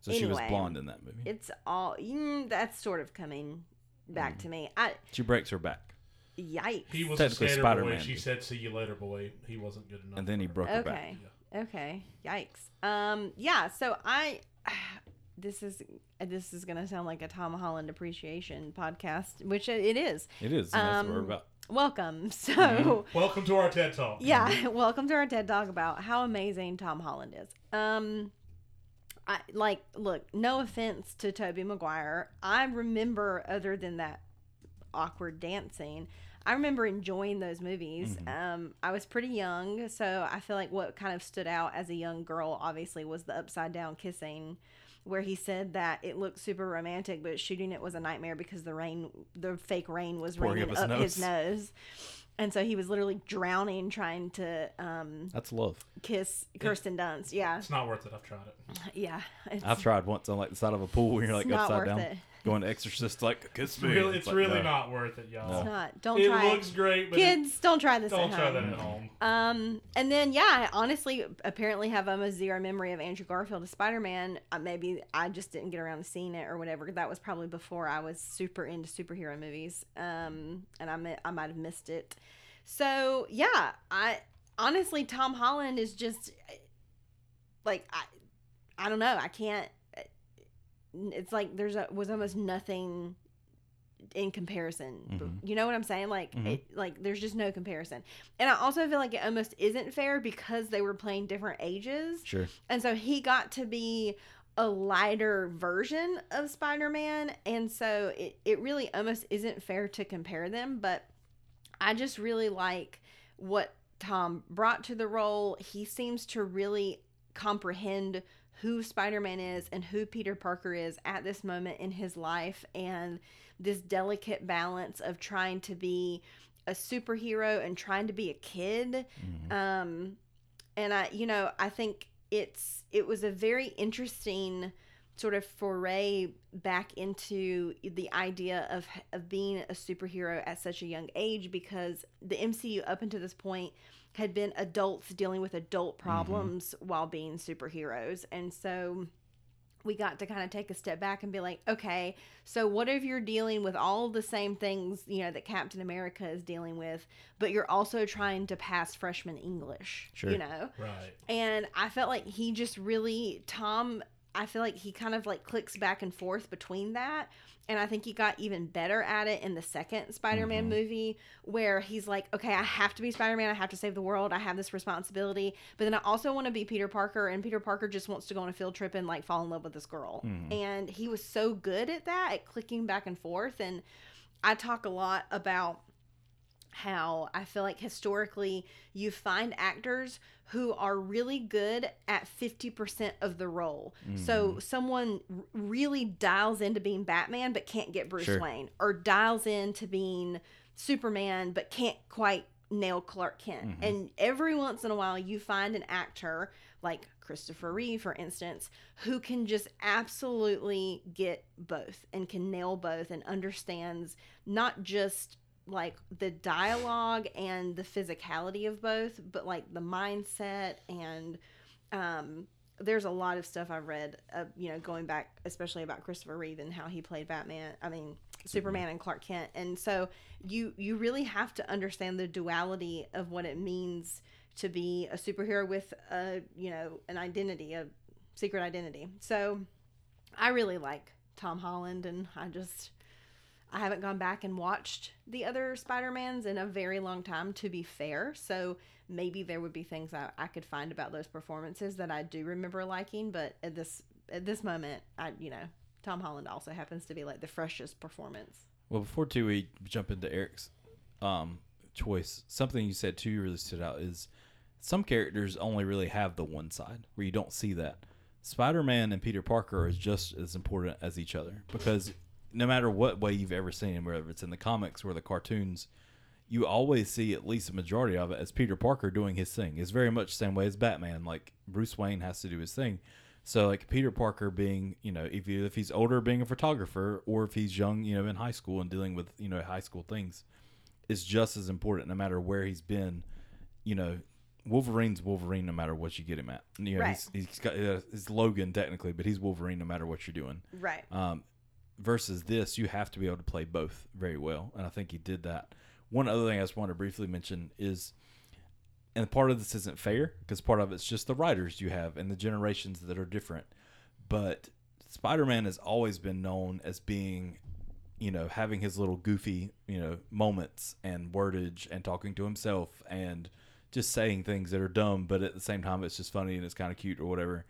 So she was Anyway, blonde in that movie. It's all mm, that's sort of coming back to me. I She breaks her back, yikes. He was a Technically skater boy. Spider-Man. She said, "See you later, boy." He wasn't good enough. and then he for her. broke her back. Okay. Okay. Yikes. Um. Yeah. So I. This is this is gonna sound like a Tom Holland appreciation podcast, which it is. It is. And that's what we're Um, about. Welcome. So, Mm-hmm. Welcome to our TED Talk. yeah, welcome to our TED Talk about how amazing Tom Holland is. Um, I like look. No offense to Tobey Maguire. I remember other than that awkward dancing. I remember enjoying those movies. Um, I was pretty young, so I feel like what kind of stood out as a young girl, obviously, was the upside down kissing, where he said that it looked super romantic, but shooting it was a nightmare because the rain, the fake rain, was Pouring raining up up his his nose. And so he was literally drowning trying to um, That's love. kiss Kirsten Dunst. Yeah, It's not worth it. I've tried it. yeah. It's, I've tried once on like the side of a pool where you're like It's not upside worth down, it. Going to Exorcist like kiss It's me. really, it's like, really no. not worth it, y'all. it's not. Don't it try looks great, but Kids, don't try this don't at try home. that at home. Um, and then yeah, I honestly apparently have almost zero memory of Andrew Garfield as Spider Man. Uh, maybe I just didn't get around to seeing it or whatever. That was probably before I was super into superhero movies. Um, and I mi- I might have missed it. So yeah, I honestly Tom Holland is just like I I don't know. I can't. It's like there's a, was almost nothing in comparison. Mhm. You know what I'm saying? Like Mhm. it, like there's just no comparison. And I also feel like it almost isn't fair because they were playing different ages. Sure. And so he got to be a lighter version of Spider-Man and so it, it really almost isn't fair to compare them, but I just really like what Tom brought to the role. He seems to really comprehend who Spider-Man is and who Peter Parker is at this moment in his life and this delicate balance of trying to be a superhero and trying to be a kid. Mhm. Um and I you know, I think it's it was a very interesting sort of foray back into the idea of of being a superhero at such a young age because the MCU up until this point had been adults dealing with adult mm-hmm. problems while being superheroes and so we got to kind of take a step back and be like, okay, so what if you're dealing with all the same things, you know, that Captain America is dealing with, but you're also trying to pass freshman English, Sure. you know? Right. And I felt like he just really, Tom, I feel like he kind of like clicks back and forth between that. And I think he got even better at it in the second Spider Man mm-hmm. movie, where he's like, okay, I have to be Spider Man. I have to save the world. I have this responsibility. But then I also want to be Peter Parker. And Peter Parker just wants to go on a field trip and like fall in love with this girl. Mm-hmm. And he was so good at that, at clicking back and forth. And I talk a lot about how I feel like historically you find actors who are really good at 50% of the role. So mm-hmm. someone really dials into being Batman but can't get Bruce Sure. Wayne or dials into being Superman but can't quite nail Clark Kent. Mm-hmm. And every once in a while you find an actor like Christopher Reeve for instance who can just absolutely get both and can nail both and understands not just like the dialogue and the physicality of both, but like the mindset and um there's a lot of stuff I've read, uh, you know, going back, especially about Christopher Reeve and how he played Batman. I mean, Superman and Clark Kent, and so you you really have to understand the duality of what it means to be a superhero with a you know an identity, a secret identity. So I really like Tom Holland, and I just I haven't gone back and watched the other Spider-Mans in a very long time, to be fair. So maybe there would be things I, I could find about those performances that I do remember liking. But at this at this moment, I you know Tom Holland also happens to be like the freshest performance. Well, before too we jump into Eric's um, choice, something you said too really stood out is some characters only really have the one side where you don't see that. Spider-Man and Peter Parker is just as important as each other because no matter what way you've ever seen him, whether it's in the comics or the cartoons, you always see at least a majority of it as Peter Parker doing his thing. It's very much the same way as Batman. Like Bruce Wayne has to do his thing. So like Peter Parker being, you know, if you, if he's older being a photographer or if he's young, you know, in high school and dealing with, you know, high school things is just as important no matter where he's been. You know, Wolverine's Wolverine no matter what you get him at. You know, Right. he's, he's got uh, he's Logan technically, but he's Wolverine no matter what you're doing. Right. Um, versus this, you have to be able to play both very well, and I think he did that. One other thing I just want to briefly mention is, and part of this isn't fair because part of it's just the writers you have and the generations that are different. But Spider-Man has always been known as being, you know, having his little goofy, you know, moments and wordage and talking to himself and just saying things that are dumb, but at the same time it's just funny and it's kind of cute or whatever.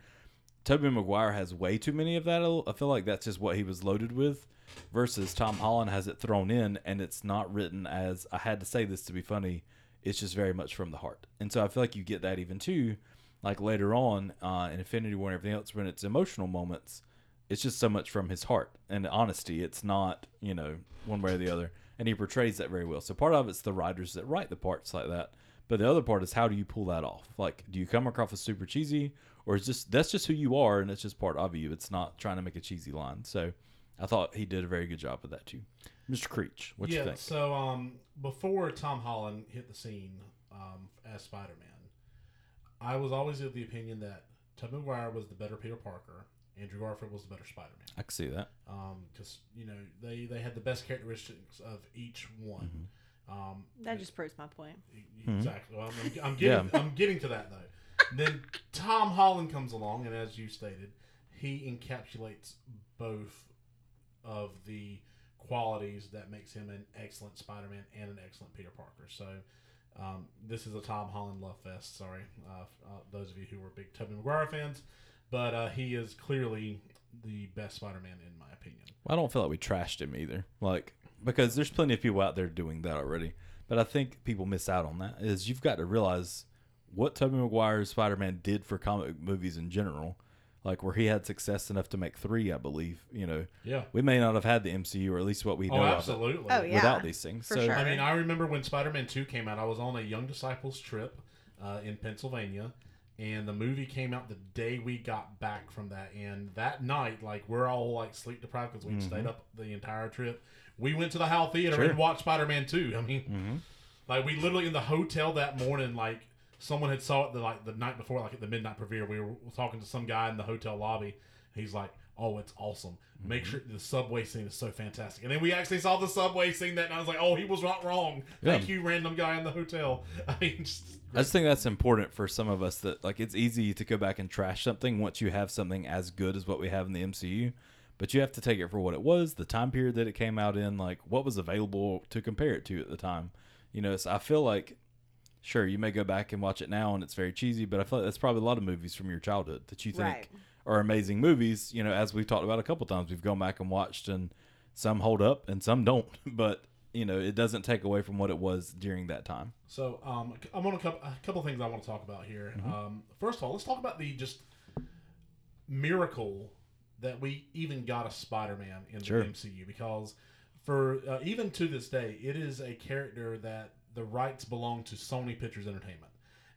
Tobey Maguire has way too many of that. I feel like that's just what he was loaded with. Versus Tom Holland has it thrown in, and it's not written as I had to say this to be funny. It's just very much from the heart, and so I feel like you get that even too, like later on uh, in Infinity War and everything else when it's emotional moments. It's just so much from his heart and honesty. It's not you know one way or the other, and he portrays that very well. So part of it's the writers that write the parts like that, but the other part is how do you pull that off? Like, do you come across as super cheesy, or is just that's just who you are, and it's just part of you. It's not trying to make a cheesy line. So, I thought he did a very good job with that too. Mr. Creech, what yeah. you think? So um, before Tom Holland hit the scene um, as Spider Man, I was always of the opinion that Tobey Maguire was the better Peter Parker. Andrew Garfield was the better Spider Man. I can see that. because you know they they had the best characteristics of each one. Mm-hmm. Um, That just proves my point. exactly. Well, I'm, I'm getting I'm getting to that though. Then Tom Holland comes along, and as you stated, he encapsulates both of the qualities that makes him an excellent Spider-Man and an excellent Peter Parker. So. Um, this is a Tom Holland love fest. Sorry, uh, uh, those of you who were big Tobey Maguire fans, but uh, he is clearly the best Spider-Man in my opinion. I don't feel like we trashed him either. Like because there's plenty of people out there doing that already. But I think people miss out on that. Is you've got to realize what Tobey Maguire's Spider-Man did for comic movies in general. Like where he had success enough to make three, I believe. You know, Yeah. we may not have had the MCU or at least what we know Oh, of it absolutely. Oh, yeah. without these things. For so sure. I mean, I remember when Spider Man 2 came out, I was on a Young Disciples trip uh, in Pennsylvania, and the movie came out the day we got back from that. And that night, like, we're all like sleep deprived because we stayed up the entire trip. We went to the Hal Theater Sure. and watched Spider Man 2. I mean, like, we literally in the hotel that morning, like, someone had saw it the like the night before, like at the midnight premiere. We were talking to some guy in the hotel lobby, He's like, "Oh, it's awesome. Make Mm-hmm. sure the subway scene is so fantastic." And then we actually saw the subway scene that, and I was like, "Oh, he was not wrong. Thank you, random guy in the hotel." I mean, just, I just think that's important for some of us that like it's easy to go back and trash something once you have something as good as what we have in the MCU, but you have to take it for what it was, the time period that it came out in, like what was available to compare it to at the time. You know, so I feel like sure you may go back and watch it now and it's very cheesy, but I feel like that's probably a lot of movies from your childhood that you think Right. are amazing movies. You know, as we've talked about a couple times, we've gone back and watched and some hold up and some don't, but you know, it doesn't take away from what it was during that time. So um, I'm on a couple, a couple things I want to talk about here. Um, first of all, let's talk about the just miracle that we even got a Spider-Man in Sure. the MCU because for uh, even to this day, it is a character that the rights belong to Sony Pictures Entertainment.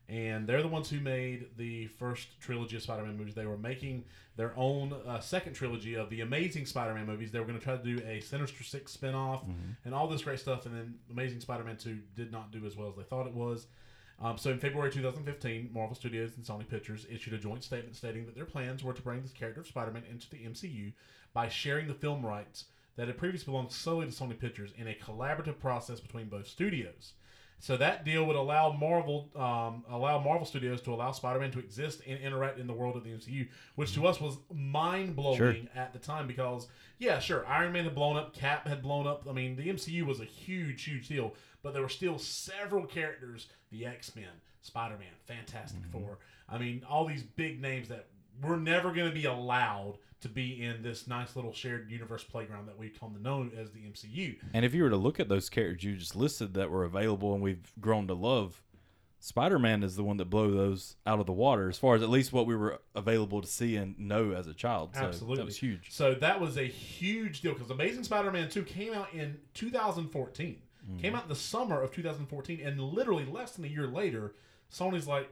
And they're the ones who made the first trilogy of Spider-Man movies. They were making their own uh, second trilogy of the Amazing Spider-Man movies. They were going to try to do a Sinister Six spin-off and all this great stuff. And then Amazing Spider-Man 2 did not do as well as they thought it was. Um, so in February 2015, Marvel Studios and Sony Pictures issued a joint statement stating that their plans were to bring this character of Spider-Man into the MCU by sharing the film rights that had previously belonged solely to Sony Pictures in a collaborative process between both studios. So that deal would allow Marvel um, allow Marvel Studios to allow Spider-Man to exist and interact in the world of the MCU, which to us was mind blowing Sure. at the time because yeah, sure, Iron Man had blown up, Cap had blown up. I mean, the MCU was a huge, huge deal, but there were still several characters: the X Men, Spider-Man, Fantastic Four. I mean, all these big names that were never going to be allowed to be in this nice little shared universe playground that we've come to know as the MCU. And if you were to look at those characters you just listed that were available and we've grown to love, Spider Man is the one that blew those out of the water as far as at least what we were available to see and know as a child. So Absolutely. That was huge. So that was a huge deal because Amazing Spider-Man 2 came out in 2014. Mm-hmm. Came out in the summer of 2014, and literally less than a year later, Sony's like,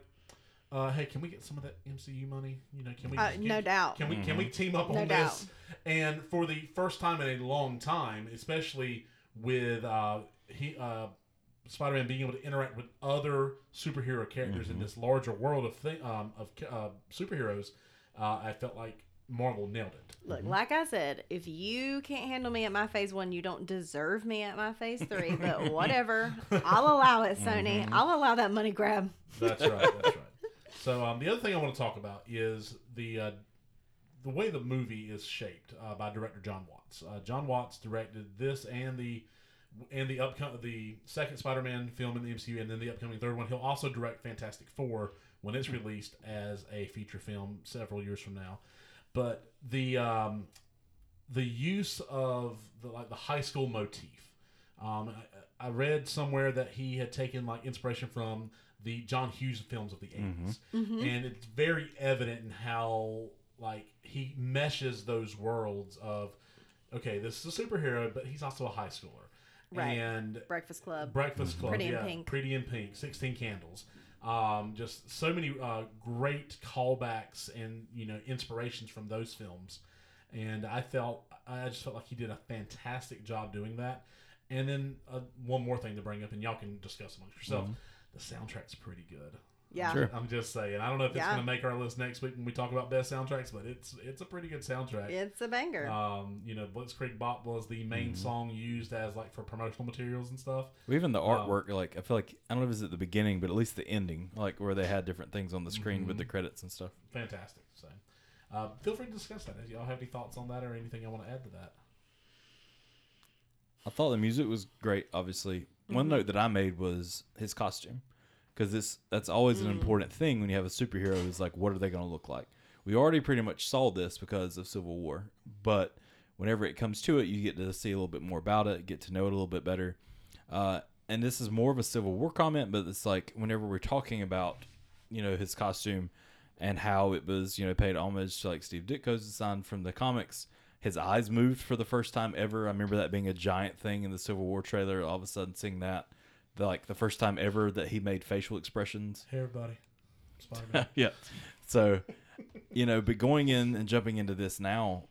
uh, "Hey, can we get some of that MCU money? You know, can we? Uh, just no doubt. Can we can Mm-hmm. we team up No on doubt. this?" And for the first time in a long time, especially with uh, he uh, Spider-Man being able to interact with other superhero characters Mm-hmm. in this larger world of thi- um, of uh, superheroes, uh, I felt like Marvel nailed it. Look, like I said, if you can't handle me at my phase one, you don't deserve me at my phase three. But whatever, I'll allow it, Sony. I'll allow that money grab. That's right. That's right. So um, the other thing I want to talk about is the uh, the way the movie is shaped uh, by director John Watts. Uh, John Watts directed this and the and the upcoming the second Spider-Man film in the MCU, and then the upcoming third one. He'll also direct Fantastic Four when it's released as a feature film several years from now. But the um, the use of the like the high school motif. Um, I, I read somewhere that he had taken like inspiration from the John Hughes films of the 80s and it's very evident in how like he meshes those worlds of okay, this is a superhero, but he's also a high schooler, Right. and Breakfast Club. Breakfast Club, Pretty in yeah, Pink. Pretty in Pink, Sixteen Candles. Um, just so many uh, great callbacks and you know inspirations from those films, and I felt I just felt like he did a fantastic job doing that. And then uh, one more thing to bring up, and y'all can discuss amongst yourselves. The soundtrack's pretty good. Yeah. Sure. I'm just saying. I don't know if it's Yeah. going to make our list next week when we talk about best soundtracks, but it's it's a pretty good soundtrack. It's a banger. Um, you know, Blitzkrieg Bop was the main song used as like for promotional materials and stuff. Well, even the artwork, like I feel like I don't know if it's at the beginning, but at least the ending, like where they had different things on the screen with the credits and stuff. Fantastic. So, uh, feel free to discuss that. If y'all have any thoughts on that or anything I want to add to that. I thought the music was great. Obviously, one note that I made was his costume, because this that's always an important thing when you have a superhero. Is like, what are they going to look like? We already pretty much saw this because of Civil War, but whenever it comes to it, you get to see a little bit more about it, get to know it a little bit better. Uh, and this is more of a Civil War comment, but it's like whenever we're talking about, you know, his costume and how it was, you know, paid homage to like Steve Ditko's design from the comics. His eyes moved for the first time ever. I remember that being a giant thing in the Civil War trailer. All of a sudden, seeing that, the, like the first time ever that he made facial expressions. Hey, everybody. Spider-Man. yeah. So, you know, but going in and jumping into this now,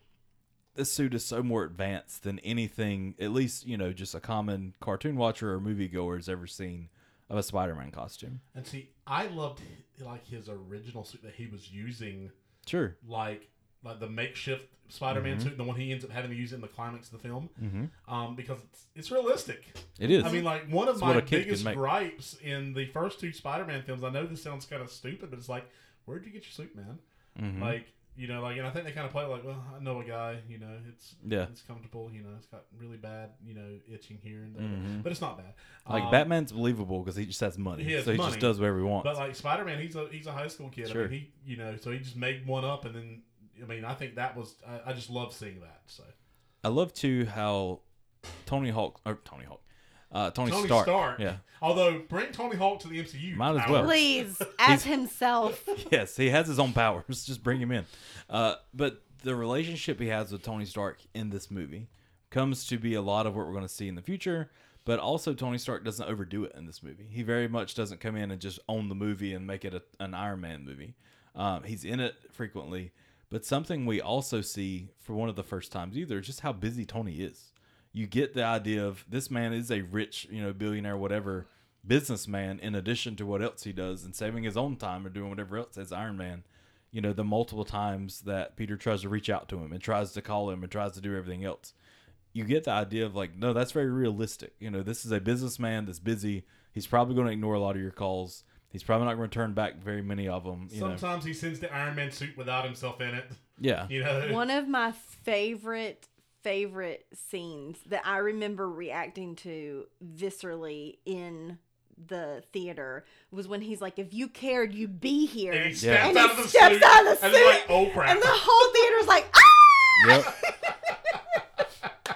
this suit is so more advanced than anything, at least, you know, just a common cartoon watcher or moviegoer has ever seen of a Spider Man costume. and see, I loved like his original suit that he was using Sure. like like the makeshift Spider-Man suit, the one he ends up having to use in the climax of the film, Mm-hmm. um, because it's, it's realistic. It is. I mean, like one of It's my what a kid can biggest gripes in the first two Spider-Man films. I know this sounds kind of stupid, but it's like, where'd you get your suit, man? Mhm. Like, you know, like, and I think they kind of play like, well, I know a guy, you know, it's Yeah. it's comfortable, you know, it's got really bad, you know, itching here and there, Mhm. but it's not bad. like Um, Batman's believable because he just has money, he has so he money, just does whatever he wants. But like Spider Man, he's a he's a high school kid. Sure. I mean, he you know, so he just made one up, and then I mean, I think that was I, I just love seeing that. So I love too how Tony Hawk or Tony Hawk, uh, Tony, Tony Stark, Stark. yeah, although bring Tony Hawk to the MCU, Might as well. Please, as himself. yes, he has his own powers. Just bring him in. Uh, but the relationship he has with Tony Stark in this movie comes to be a lot of what we're going to see in the future. But also, Tony Stark doesn't overdo it in this movie. He very much doesn't come in and just own the movie and make it a, an Iron Man movie. Um, he's in it frequently, but something we also see for one of the first times either is just how busy Tony is. You get the idea of this man is a rich, you know, billionaire, whatever businessman. In addition to what else he does and saving his own time or doing whatever else as Iron Man, you know, the multiple times that Peter tries to reach out to him and tries to call him and tries to do everything else you get the idea of like, no, that's very realistic. You know, this is a businessman that's busy. He's probably going to ignore a lot of your calls. He's probably not going to return back very many of them. You know, Sometimes he sends the Iron Man suit without himself in it. yeah, You know, One of my favorite favorite scenes that I remember reacting to viscerally in the theater was when he's like, "If you cared, you'd be here." and he Yeah. steps And out he of the steps suit, out of the and it's like, suit, oh crap! And the whole theater's like, "Ah!" yep.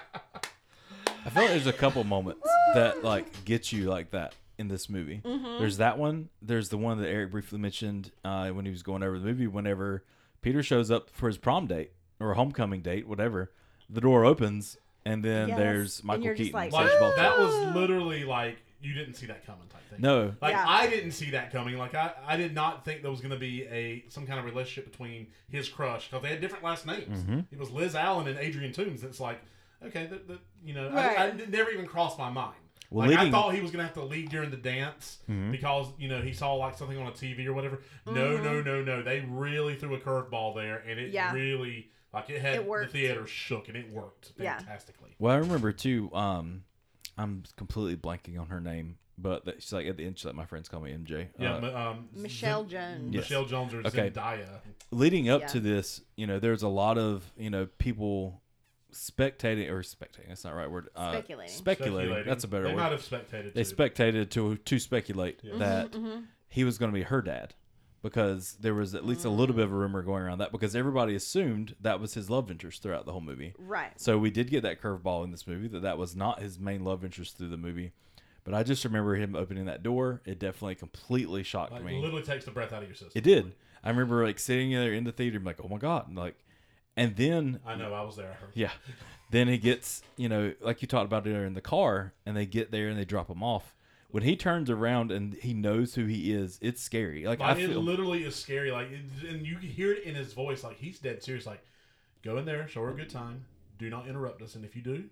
I feel like there's a couple moments that like get you like that in this movie. Mm-hmm. There's that one. There's the one that Eric briefly mentioned uh, when he was going over the movie. Whenever Peter shows up for his prom date or homecoming date, whatever, the door opens and then Yes. there's And Michael you're just Keaton. like, like that was literally like you didn't see that coming type thing. no, Like Yeah. I didn't see that coming. Like I, I did not think there was going to be a some kind of relationship between his crush because they had different last names. Mm-hmm. It was Liz Allen and Adrian Toombs. It's like okay, that, that, you know, Right. I, I, it never even crossed my mind. Well, like I leading- Mm-hmm. thought he was going to have to leave during the dance because you know he saw like something on a TV or whatever. No, Mm-hmm. no, no, no. They really threw a curveball there, and it Yeah. really like it had It the worked. theater shook, and it worked Yeah. fantastically. Well, I remember too. Um, I'm completely blanking on her name, but that, she's like at the end. She's like my friends call me MJ. Yeah, Uh, ma- um, Michelle Z- Jones. Yes. Michelle Jones or Okay. Zendaya. leading up Yeah. to this, you know, there's a lot of you know people spectating or spectating. That's not the right word. Uh, Speculating. Speculating. That's a better they word. They might have spectated. they too. spectated to to speculate Yeah. that Mm-hmm, he was going to be her dad because there was at least a little bit of a rumor going around that because everybody assumed that was his love interest throughout the whole movie. Right. So we did get that curveball in this movie that that was not his main love interest through the movie. But I just remember him opening that door. It definitely completely shocked Like, me. literally takes the breath out of your system. It did. I remember like sitting there in the theater, and like, oh my god, and like, and then I know. I was there. I yeah, then he gets you know like you talked about there in the car, and they get there and they drop him off. When he turns around and he knows who he is, it's scary. Like I Like, it feel literally is scary. Like, it, and you can hear it in his voice. Like he's dead serious. Like, go in there, show her a good time. Do not interrupt us, and if you do,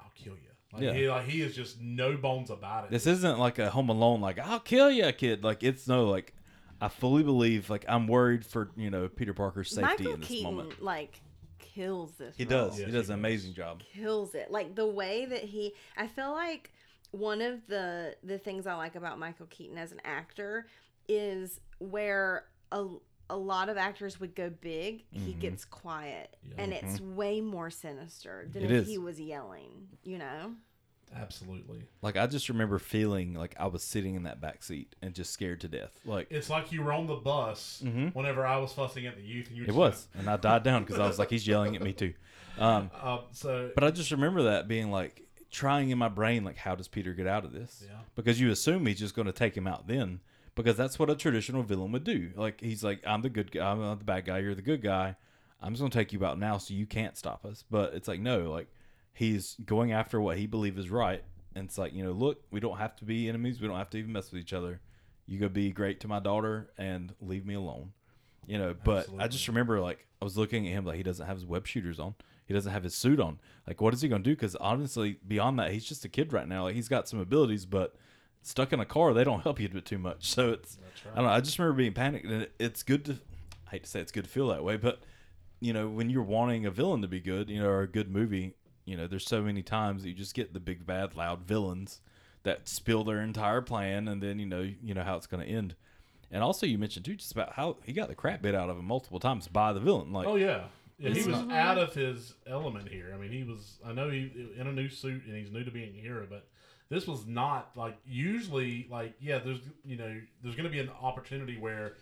I'll kill you. Like, Yeah. he, like he is just no bones about it. this isn't like a Home Alone. Like I'll kill you, kid. Like it's no like. I fully believe. Like I'm worried for you know Peter Parker's safety Michael in this Michael Keaton moment. like kills this. He role. does. Yes, he does he an does. amazing job. kills it. Like the way that he I feel like one of the the things I like about Michael Keaton as an actor is where a a lot of actors would go big, he Mhm. gets quiet. Yeah. And it's way more sinister than It if is. he was yelling, you know? Absolutely. Like I just remember feeling like I was sitting in that back seat and just scared to death. Like It's like you were on the bus Mhm. whenever I was fussing at the youth, and you. It was, and I died down because I was like, he's yelling at me too. Um, uh, so but I just remember that being like trying in my brain, like, how does Peter get out of this? Yeah. Because you assume he's just going to take him out then, because that's what a traditional villain would do. Like he's like, I'm the good guy, I'm not the bad guy, you're the good guy. I'm just going to take you out now, so you can't stop us. But it's like no, like he's going after what he believes is right, and it's like you know, look, we don't have to be enemies, we don't have to even mess with each other. You go be great to my daughter and leave me alone. You know, but I just remember like I was looking at him like he doesn't have his web shooters on. He doesn't have his suit on. Like, what is he going to do? Because honestly, beyond that, he's just a kid right now. Like, he's got some abilities, but stuck in a car, they don't help you too much. So it's, right. I don't know. I just remember being panicked, and it, it's good to, I hate to say it's good to feel that way, but you know, when you're wanting a villain to be good, you know, or a good movie, you know, there's so many times that you just get the big bad loud villains that spill their entire plan, and then you know, you know how it's going to end. And also, you mentioned too just about how he got the crap bit out of him multiple times by the villain. Like, Oh yeah. Yeah, he was not- out of his element here. I mean, he was. I know he in a new suit and he's new to being a hero, but this was not like usually. Like, yeah, there's you know, there's going to be an opportunity where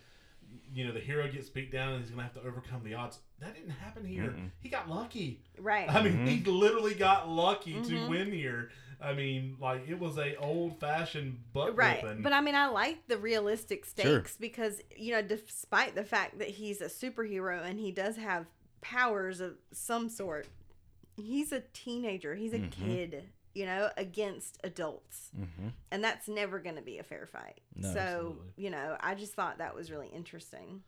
you know the hero gets beat down and he's going to have to overcome the odds. That didn't happen here. He got lucky. Right. I mean, he literally got lucky to win here. I mean, like it was a old fashioned butt Right. whipping. But I mean, I like the realistic Sure. stakes because, you know, despite the fact that he's a superhero and he does have powers of some sort, he's a teenager. He's a Mm-hmm. kid, you know, against adults. Mhm. And that's never going to be a fair fight. No, so, absolutely. you know, I just thought that was really interesting.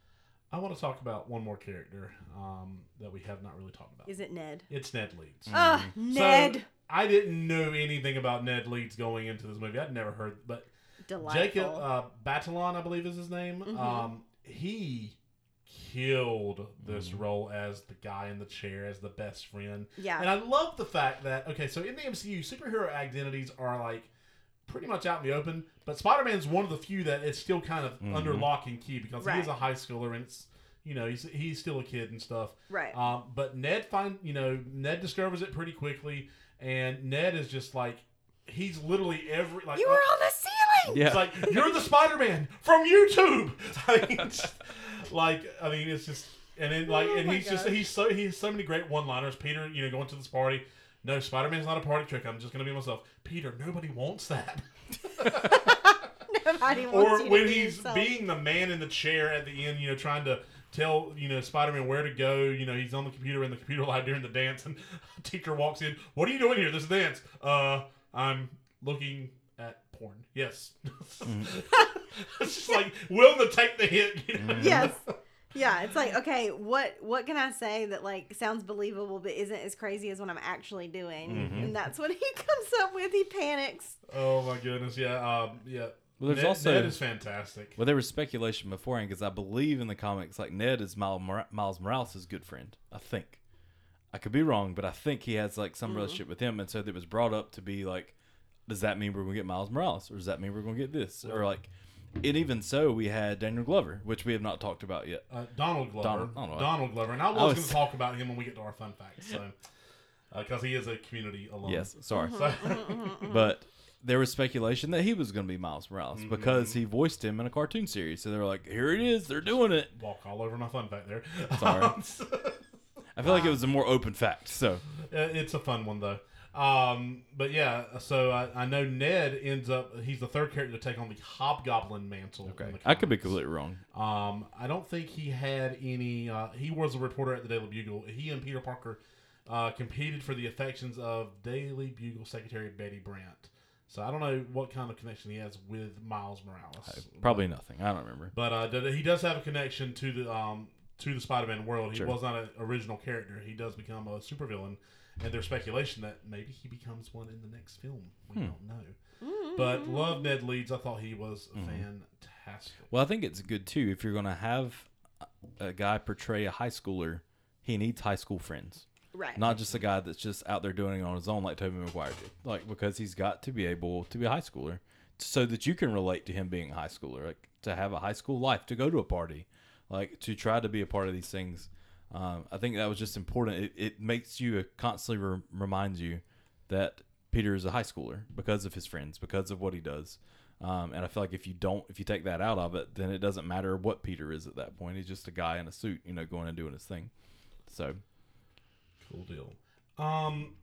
I want to talk about one more character um, that we have not really talked about. Is it Ned? It's Ned Leeds. Ah, So, Ned. I didn't know anything about Ned Leeds going into this movie. I'd never heard, but Delightful. Jacob uh, Batalon, I believe is his name. Mhm. Um, he killed this Mm-hmm. role as the guy in the chair, as the best friend. yeah. And I love the fact that okay, so in the MCU, superhero identities are like pretty much out in the open, but Spider Man's one of the few that it's still kind of Mhm. under lock and key because he Right. is a high schooler and it's you know he's he's still a kid and stuff. right. Um, but Ned find you know Ned discovers it pretty quickly, and Ned is just like he's literally every like you were on the ceiling. Yeah. it's like you're the Spider Man from YouTube. I mean, just, like I mean, it's just and then like Oh and he's just he's so he has so many great one liners. Peter, you know, going to this party. No, Spider Man's not a party trick. I'm just gonna be myself. Peter, nobody wants that. Nobody wants or when be he's yourself. being the man in the chair at the end, you know, trying to tell you know Spider-Man where to go. You know, he's on the computer in the computer lab during the dance, and teacher walks in. What are you doing here? This dance? Uh, I'm looking porn. Yes. it's just like willing to take the hit. You know? yes yeah it's like okay what what can i say that like sounds believable but isn't as crazy as what i'm actually doing Mhm. and that's what he comes up with he panics Oh my goodness. Yeah. Um. Yeah. Well, there's Ned, also Ned is fantastic. well, there was speculation beforehand because I believe in the comics, like Ned is Miles, Mora- Miles Morales' good friend. I think. I could be wrong, but I think he has like some relationship with him, and so it was brought up to be like, does that mean we're gonna get Miles Morales, or does that mean we're gonna get this, or like, and even so, we had Daniel Glover, which we have not talked about yet. Uh, Donald Glover. Donald- I don't know. Donald Glover. And I was, was- going to talk about him when we get to our fun facts. So. Uh, because he is a community alum. Yes, sorry, So, mm-hmm, mm-hmm, mm-hmm, but there was speculation that he was going to be Miles Morales because he voiced him in a cartoon series. So they were like, "Here it is, they're doing it." walk all over my fun fact there. Sorry. I feel like it was a more open fact. So Uh, it's a fun one though. Um, but yeah, so I, I know Ned ends up. He's the third character to take on the Hobgoblin mantle. okay, I could be completely wrong. Um, I don't think he had any. Uh, he was a reporter at the Daily Bugle. He and Peter Parker uh, competed for the affections of Daily Bugle secretary Betty Brant. So I don't know what kind of connection he has with Miles Morales. Probably nothing. I don't remember. But uh, he does have a connection to the um, to the Spider-Man world. He Sure. was not an original character. He does become a supervillain, and there's speculation that maybe he becomes one in the next film. We Hmm. don't know. But love Ned Leeds. I thought he was fantastic. Well, I think it's good too if you're going to have a guy portray a high schooler. He needs high school friends, right not just a guy that's just out there doing it on his own like Tobey Maguire did. Like because he's got to be able to be a high schooler, so that you can relate to him being a high schooler, like to have a high school life, to go to a party, like to try to be a part of these things. Um, I think that was just important. It, it makes you it constantly re- reminds you that Peter is a high schooler because of his friends, because of what he does. Um, and I feel like if you don't, if you take that out of it, then it doesn't matter what Peter is at that point. He's just a guy in a suit, you know, going and doing his thing. So Cool deal. Um,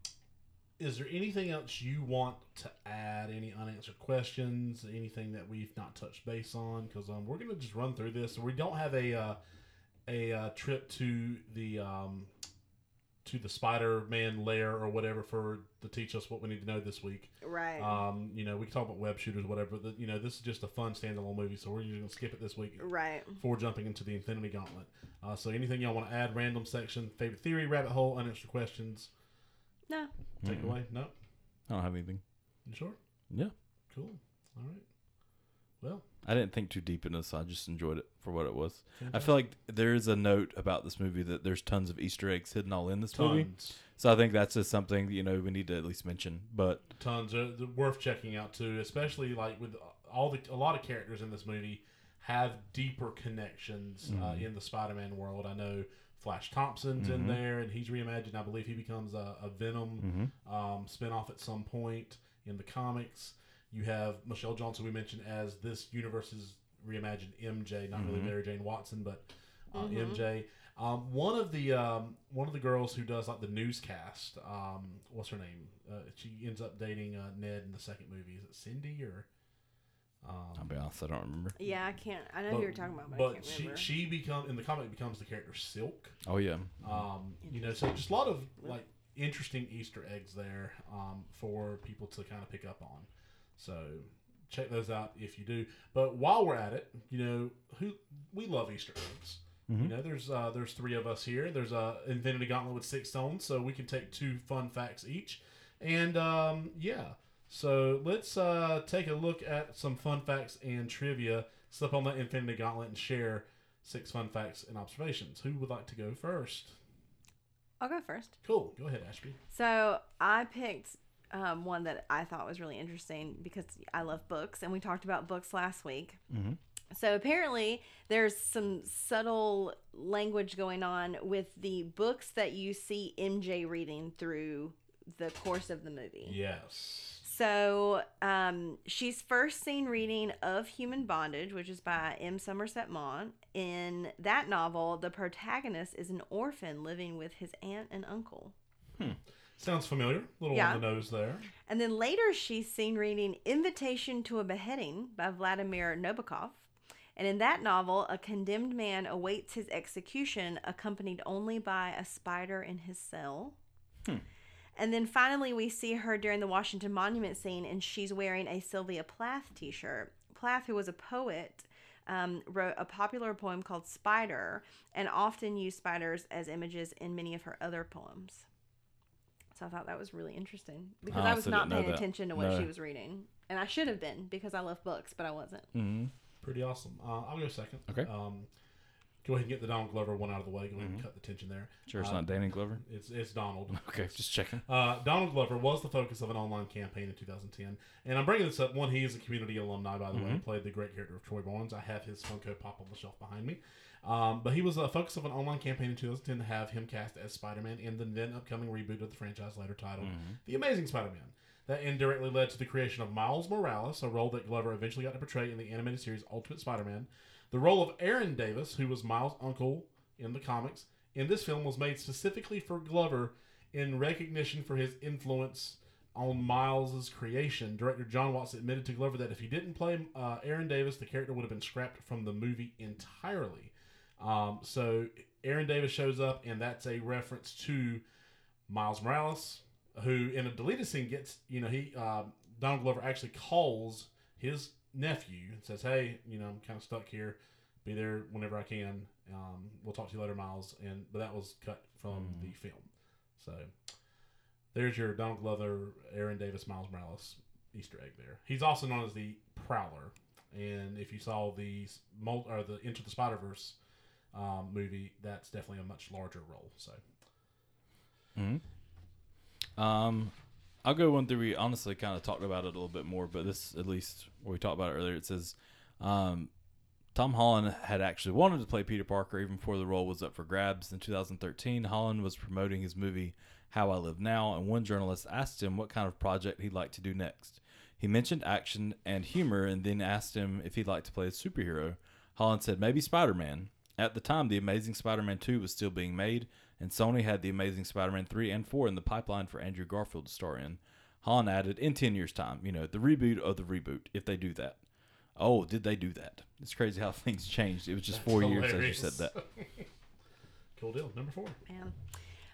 is there anything else you want to add? Any unanswered questions? Anything that we've not touched base on? Because um, we're gonna just run through this. We don't have a uh, a uh, trip to the um, to the Spider-Man lair or whatever for to teach us what we need to know this week. right Um, you know, we can talk about web shooters, whatever. But, you know, this is just a fun standalone movie, so we're just gonna skip it this week right before jumping into the Infinity Gauntlet. Uh, so anything y'all want to add? Random section, favorite theory, rabbit hole, unanswered questions. no Take away? No? I don't have anything. You sure? Yeah. Cool. All right. Well, I didn't think too deep into this. I just enjoyed it for what it was. I feel like there is a note about this movie that there's tons of Easter eggs hidden all in this movie. tons, So I think that's just something you know we need to at least mention. But tons are worth checking out too. Especially like with all the a lot of characters in this movie have deeper connections uh, Mm-hmm. in the Spider-Man world. I know Flash Thompson's in there, and he's reimagined. I believe he becomes a, a Venom Mm-hmm. um, spinoff at some point in the comics. You have Michelle Johnson, we mentioned as this universe's reimagined MJ, not Mm-hmm. really Mary Jane Watson, but uh, MJ. Um, one of the um, one of the girls who does like the newscast, um, what's her name? Uh, she ends up dating uh, Ned in the second movie. Is it Cindy or? I'll be honest, I don't remember. Yeah, I can't. I know who you're talking about, but, I but can't she remember. she become in the comic becomes the character Silk. Oh yeah, Um, you know, so just a lot of like interesting Easter eggs there um, for people to kind of pick up on. So check those out if you do. But while we're at it, you know, who we love Easter eggs. You know, there's uh, there's three of us here. There's a Infinity Gauntlet with six stones, so we can take two fun facts each. And um, yeah, so let's uh, take a look at some fun facts and trivia. Slip on the Infinity Gauntlet and share six fun facts and observations. Who would like to go first? I'll go first. Cool. Go ahead, Ashby. So I picked um, one that I thought was really interesting because I love books, and we talked about books last week. Mhm. So apparently, there's some subtle language going on with the books that you see MJ reading through the course of the movie. Yes. So um, she's first seen reading of Human Bondage, which is by M. Somerset Maugham. In that novel, the protagonist is an orphan living with his aunt and uncle. Sounds familiar. A little Yeah. on the nose there. And then later, she's seen reading Invitation to a Beheading by Vladimir Nabokov. And in that novel, a condemned man awaits his execution, accompanied only by a spider in his cell. And then finally, we see her during the Washington Monument scene, and she's wearing a Sylvia Plath t shirt. Plath, who was a poet, um, wrote a popular poem called Spider and often used spiders as images in many of her other poems. So I thought that was really interesting because I I was not paying attention to what No. she was reading. And I should have been because I love books, but I wasn't. hmm Pretty awesome. Uh, I'll go second. Okay. Um, go ahead and get the Donald Glover one out of the way. Go ahead and cut the tension there. sure it's Uh, not Danny Glover. It's it's Donald. Okay, just checking. Uh, Donald Glover was the focus of an online campaign in 2010, and I'm bringing this up. One, he is a community alumni, by the way. He played the great character of Troy Barnes. I have his Funko Pop on the shelf behind me. Um, but he was the focus of an online campaign in 2010 to have him cast as Spider-Man in the then upcoming reboot of the franchise, later titled The Amazing Spider-Man. That indirectly led to the creation of Miles Morales, a role that Glover eventually got to portray in the animated series Ultimate Spider-Man. The role of Aaron Davis, who was Miles' uncle in the comics, in this film was made specifically for Glover in recognition for his influence on Miles' creation. Director John Watts admitted to Glover that if he didn't play uh, Aaron Davis, the character would have been scrapped from the movie entirely. Um, so Aaron Davis shows up, and that's a reference to Miles Morales, who in a deleted scene gets, you know, he uh, Donald Glover actually calls his nephew and says, "Hey, you know, I'm kind of stuck here. Be there whenever I can. Um, we'll talk to you later, Miles." And but that was cut from the film. So there's your Donald Glover, Aaron Davis, Miles Morales Easter egg there. He's also known as the Prowler. And if you saw the or the Into the Spider Verse um, movie, that's definitely a much larger role. So Um, I'll go one through. We honestly kind of talked about it a little bit more, but this at least what we talked about earlier. It says um, Tom Holland had actually wanted to play Peter Parker even before the role was up for grabs. In 2013, Holland was promoting his movie How I Live Now, and one journalist asked him what kind of project he'd like to do next. He mentioned action and humor, and then asked him if he'd like to play a superhero. Holland said maybe Spider Man. At the time, The Amazing Spider Man 2 was still being made, and Sony had The Amazing Spider Man 3 and 4 in the pipeline for Andrew Garfield to star in. Holland added, in 10 years' time, you know, the reboot of the reboot, if they do that. Oh, did they do that? It's crazy how things changed. It was just four years as you said that. cool deal. Number four. Man.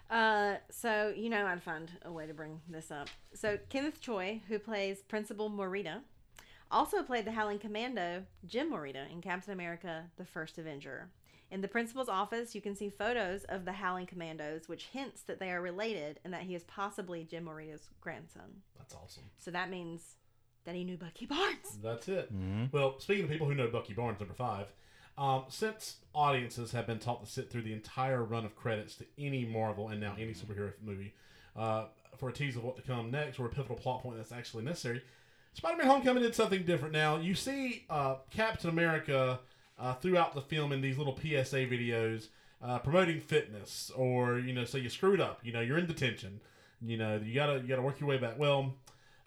Uh, so you know I'd find a way to bring this up. So Kenneth Choi, who plays Principal Morita, also played the Howling Commando Jim Morita in Captain America: The First Avenger. In the principal's office, you can see photos of the Howling Commandos, which hints that they are related and that he is possibly Jim Morita's grandson. That's awesome. So that means that he knew Bucky Barnes. That's it. Mhm. Well, speaking of people who know Bucky Barnes, number five, um, since audiences have been taught to sit through the entire run of credits to any Marvel and now any superhero movie uh, for a tease of what to come next or a pivotal plot point that's actually necessary, Spider-Man: Homecoming did something different. Now you see uh, Captain America uh, throughout the film in these little PSA videos uh, promoting fitness, or you know, so you screwed up. You know, you're in detention. You know, you gotta you gotta work your way back. Well.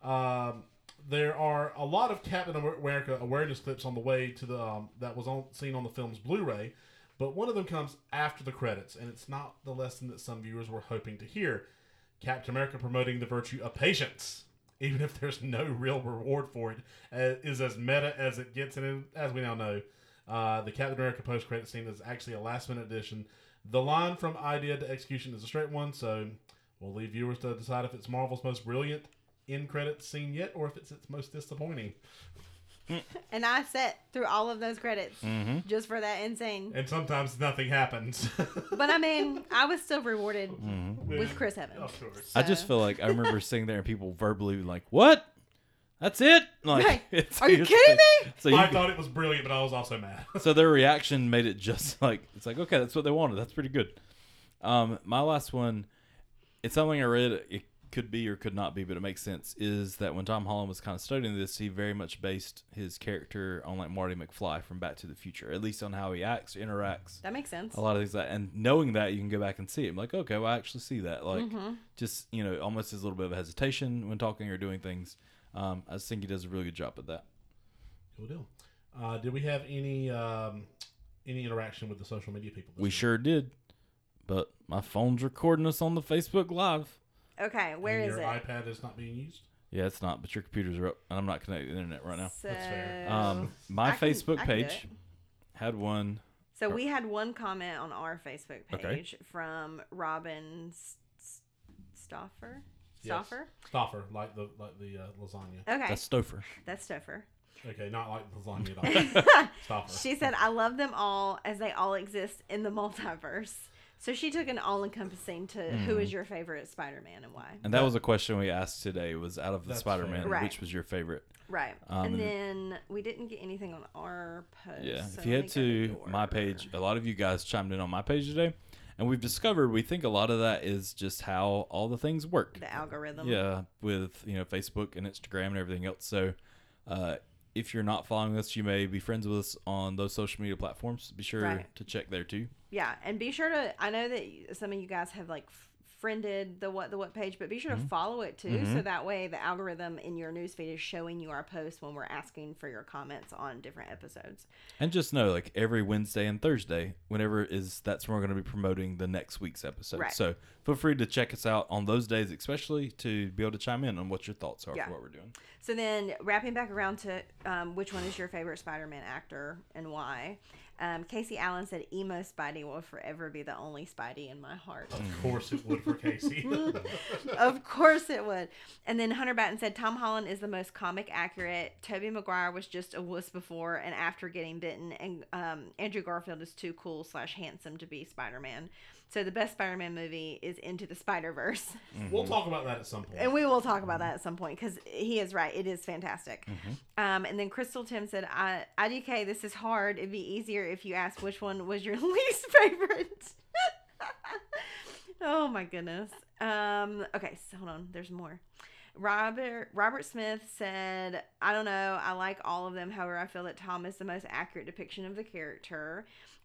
Um, there are a lot of Captain America awareness clips on the way to the um, that was on seen on the film's Blu-ray, but one of them comes after the credits, and it's not the lesson that some viewers were hoping to hear. Captain America promoting the virtue of patience, even if there's no real reward for it, uh, is as meta as it gets, and as we now know, uh, the Captain America post-credit scene is actually a last-minute addition. The line from idea to execution is a straight one, so we'll leave viewers to decide if it's Marvel's most brilliant in credits scene yet, or if it's its most disappointing. And I sat through all of those credits Mhm. just for that insane. And sometimes nothing happens. But I mean, I was still rewarded Mhm. with Chris Evans. Of course. I just feel like I remember sitting there and people verbally like, "What? That's it?" Like, Right. it's, Are you it's kidding like- me? So, you, I thought it was brilliant, but I was also mad. so their reaction made it just like it's like okay, that's what they wanted. That's pretty good. Um, my last one, it's something I read. It could be or could not be, but it makes sense. Is that when Tom Holland was kind of studying this, he very much based his character on like Marty McFly from Back to the Future, at least on how he acts, interacts. That makes sense. a lot of things that and knowing that you can go back and see it I'm like okay well i actually see that like Mm-hmm. just you know almost his little bit of hesitation when talking or doing things um, i think he does a really good job at that Cool deal. Uh, did we have any um, any interaction with the social media people? we week? sure did but my phone's recording us on the facebook live Okay, where And is your it? iPad is not being used. yeah it's not but your computers are up and i'm not connected to the internet right now So, That's fair. um, my can- facebook I can do page had one So we had one comment on our Facebook Okay. page from Robin S- S- Stoffer. Yes. Stoffer. Stoffer, like the like the uh, lasagna. Okay, that's stouffer that's Stoffer. Okay, not like lasagna at all. Stoffer. She said, "I love them all as they all exist in the multiverse." So she took an all-encompassing to who Mm-hmm. is your favorite Spider-Man and why. and that was a question we asked today was out of the That's spider-man. Right. which was your favorite Right, Um, and and- then we didn't get anything on our post. Yeah, so if you let head to my page, a lot of you guys chimed in on my page today, and we've discovered we think a lot of that is just how all the things work. the algorithm. Yeah, with you know Facebook and Instagram and everything else. So, uh, if you're not following us, you may be friends with us on those social media platforms. Be sure Right. to check there too. Yeah, and be sure to. I know that some of you guys have like f- friended the what the what page, but be sure to follow it too, so Mhm. that way the algorithm in your newsfeed is showing you our posts when we're asking for your comments on different episodes. And just know, like every Wednesday and Thursday, whenever is that's when we're going to be promoting the next week's episode. Right. So feel free to check us out on those days, especially to be able to chime in on what your thoughts are Yeah. for what we're doing. So then, wrapping back around to um, which one is your favorite Spider-Man actor and why? Um, Casey Allen said, "Emo Spidey will forever be the only Spidey in my heart." Of course it would for Casey. of course it would. And then Hunter Batten said Tom Holland is the most comic accurate. Tobey Maguire was just a wuss before and after getting bitten, and um, Andrew Garfield is too cool slash handsome to be Spider Man. So the best Spider Man movie is Into the Spider Verse, we'll talk about that at some point. and we will talk about that at some point because he is right. It is fantastic. Um, and then Crystal Tim said, I, "IDK, this is hard. It'd be easier if you asked which one was your least favorite." oh my goodness. Um, okay, so hold on. There's more. Robert Robert Smith said, "I don't know. I like all of them. However, I feel that Tom is the most accurate depiction of the character."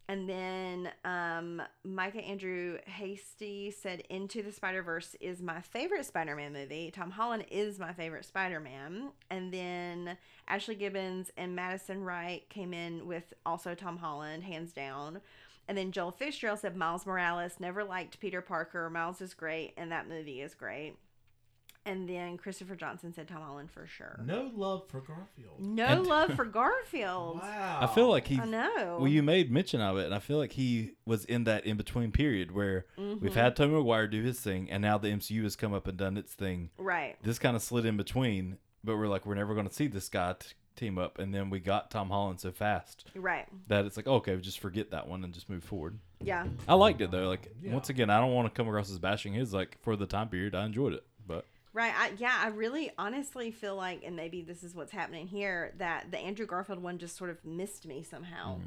And then um, Micah Andrew Hasty said, Into the Spider Verse is my favorite Spider Man movie. Tom Holland is my favorite Spider Man. And then Ashley Gibbons and Madison Wright came in with also Tom Holland, hands down. And then Joel Fitzgerald said, Miles Morales never liked Peter Parker. Miles is great, and that movie is great. And then Christopher Johnson said Tom Holland for sure. no love for Garfield. No And- love for Garfield. Wow. I feel like he I know. Well, you made mention of it, and I feel like he was in that in between period where Mm-hmm. we've had Tobey Maguire do his thing, and now the MCU has come up and done its thing. right. This kind of slid in between, but we're like, we're never going to see this guy t- team up, and then we got Tom Holland so fast Right. that it's like, okay, just forget that one and just move forward. Yeah. I liked it though. Like Yeah. once again, I don't want to come across as bashing his. Like for the time period, I enjoyed it, but Right. I, yeah, I really honestly feel like, and maybe this is what's happening here, that the Andrew Garfield one just sort of missed me somehow.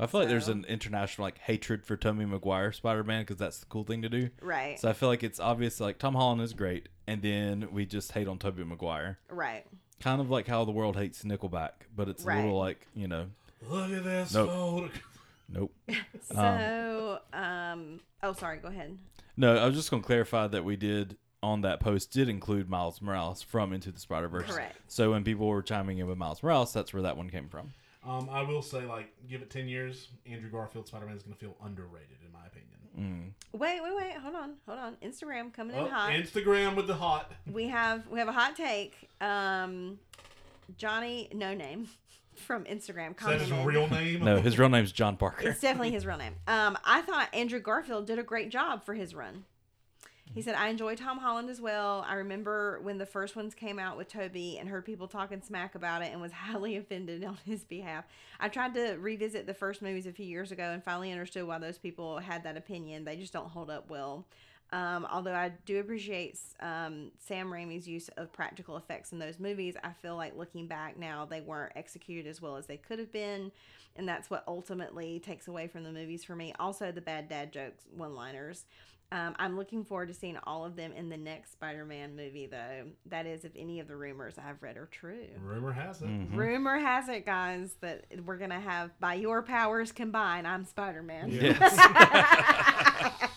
I feel like there's an international like hatred for Tobey Maguire Spider Man because that's the cool thing to do. Right. So I feel like it's obvious like Tom Holland is great, and then we just hate on Tobey Maguire. right. Kind of like how the world hates Nickelback, but it's a little like you know, Look at this Nope. photo. nope. So, um, oh, sorry. Go ahead. No, I was just going to clarify that we did on that post did include Miles Morales from Into the Spider Verse. Correct. So when people were chiming in with Miles Morales, that's where that one came from. Um, I will say, like, give it ten years, Andrew Garfield Spider Man is going to feel underrated, in my opinion. Wait, wait, wait. Hold on. Hold on. Instagram coming in Oh, hot. Instagram with the hot. we have we have a hot take. Um, Johnny No Name from Instagram Is that his real name? No, his real name's John Parker. It's definitely his real name. Um, I thought Andrew Garfield did a great job for his run. He said, I enjoy Tom Holland as well. I remember when the first ones came out with Tobey and heard people talking smack about it and was highly offended on his behalf. I tried to revisit the first movies a few years ago and finally understood why those people had that opinion. They just don't hold up well. Um, although I do appreciate um, Sam Raimi's use of practical effects in those movies, I feel like looking back now, they weren't executed as well as they could have been. And that's what ultimately takes away from the movies for me. Also, the bad dad jokes, one liners. Um, I'm looking forward to seeing all of them in the next Spider Man movie, though. That is, if any of the rumors I've read are true. Rumor has it. Mm-hmm. Rumor has it, guys, that we're going to have, by your powers combined, I'm Spider Man. Yes.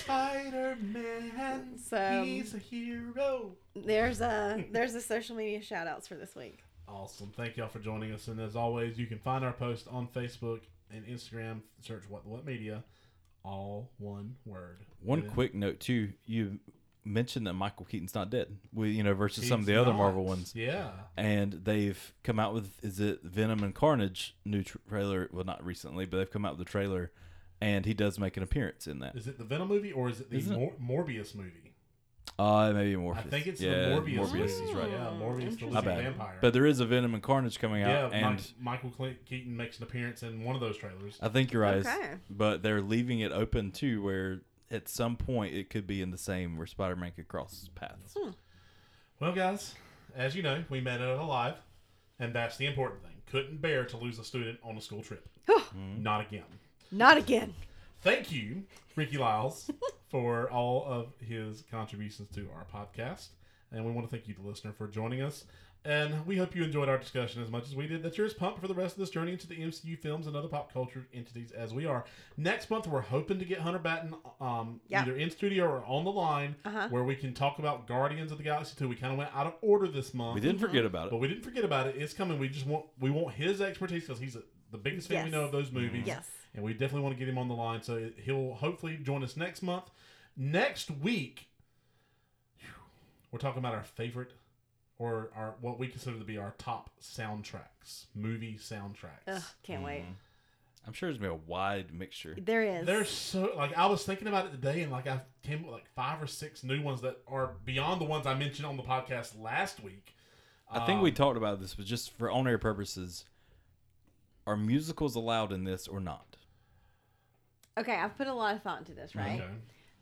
Spider Man. So- he's a hero. There's a there's a social media shout outs for this week. Awesome. Thank y'all for joining us. And as always, you can find our post on Facebook and Instagram. Search What What Media. All one word. One quick note too, you mentioned that Michael Keaton's not dead. We you know versus He's some of the other. Marvel ones, Yeah. and they've come out with is it Venom and Carnage new tra- trailer? Well, not recently, but they've come out with the trailer, and he does make an appearance in that. Is it the Venom movie or is it the? Mor- Morbius movie? Uh, maybe Morpheus. I think it's yeah, the Morbius. Morbius movie. is right. Yeah, Morbius the Interesting. My living vampire. But there is a Venom and Carnage coming out. yeah, out, and Mike, Michael Cle- Keaton makes an appearance in one of those trailers. I think you're right. Okay. But they're leaving it open too, where at some point it could be in the same where Spider-Man could cross paths. Well, guys, as you know, we met at alive, and that's the important thing. Couldn't bear to lose a student on a school trip. Not again. Not again. Thank you, Ricky Lyles, for all of his contributions to our podcast. And we want to thank you, the listener, for joining us. And we hope you enjoyed our discussion as much as we did. That you're as pumped for the rest of this journey into the MCU films and other pop culture entities as we are. Next month, we're hoping to get Hunter Batten um, Yep. either in studio or on the line Uh-huh. where we can talk about Guardians of the Galaxy 2. We kind of went out of order this month. We didn't forget about it. But we didn't forget about it. It's coming. We just want we want his expertise because he's a, the biggest fan we know of those movies. Yes. And we definitely want to get him on the line. So he'll hopefully join us next month. Next week, we're talking about our favorite or our what we consider to be our top soundtracks, movie soundtracks. Ugh, can't wait. I'm sure there's gonna be a wide mixture. There is. There's so like I was thinking about it today, and like I came up with like five or six new ones that are beyond the ones I mentioned on the podcast last week. I think we Um, talked about this, but just for on-air purposes, are musicals allowed in this or not? okay, I've put a lot of thought into this, right? Okay.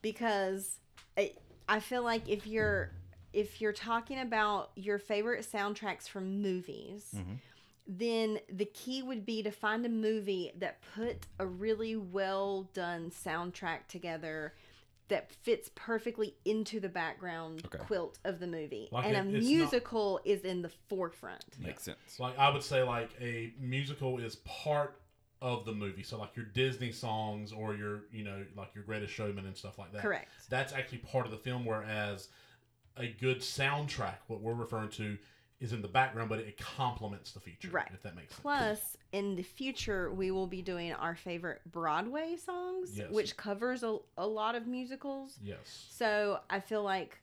Because I, I feel like if you're if you're talking about your favorite soundtracks from movies mm-hmm. then the key would be to find a movie that put a really well done soundtrack together that fits perfectly into the background Okay. quilt of the movie Like and it- a it's not- musical is in the forefront Makes sense. Like I would say, like a musical is part of the movie. So like your Disney songs or your you know like your Greatest Showman and stuff like that. Correct. That's actually part of the film. Whereas a good soundtrack, what we're referring to, is in the background, but it complements the feature. Right. If that makes sense. Plus, in the future, we will be doing our favorite Broadway songs, Yes. which covers a, a lot of musicals. Yes. So I feel like,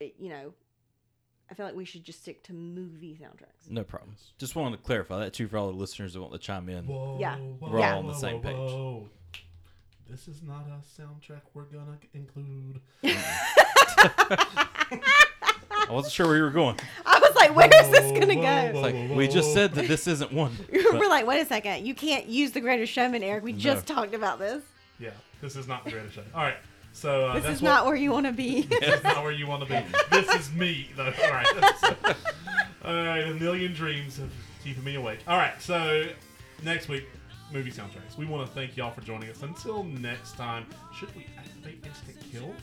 you know, I feel like we should just stick to movie soundtracks. No problems. Just wanted to clarify that too for all the listeners that want to chime in. Whoa, Yeah. whoa, We're all Yeah. on the whoa, same page. whoa. This is not a soundtrack we're gonna include. I wasn't sure where you were going. I was like, where is this gonna Whoa, go? It's like we just said that this isn't one. We're like, wait a second, you can't use the Greatest Showman, Eric. We just talked about this. Yeah, this is not the greatest show. All right. So uh, This that's is what, not where you want to be. This is not where you want to be. This is me, though. All right. So- all right. A million dreams of keeping me awake. All right. So next week, movie soundtracks. We want to thank y'all for joining us. Until next time, should we activate instant kill?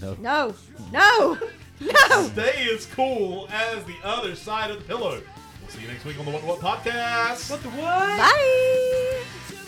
No. no, no, no. Stay as cool as the other side of the pillow. We'll see you next week on the What What Podcast. What the what? Bye.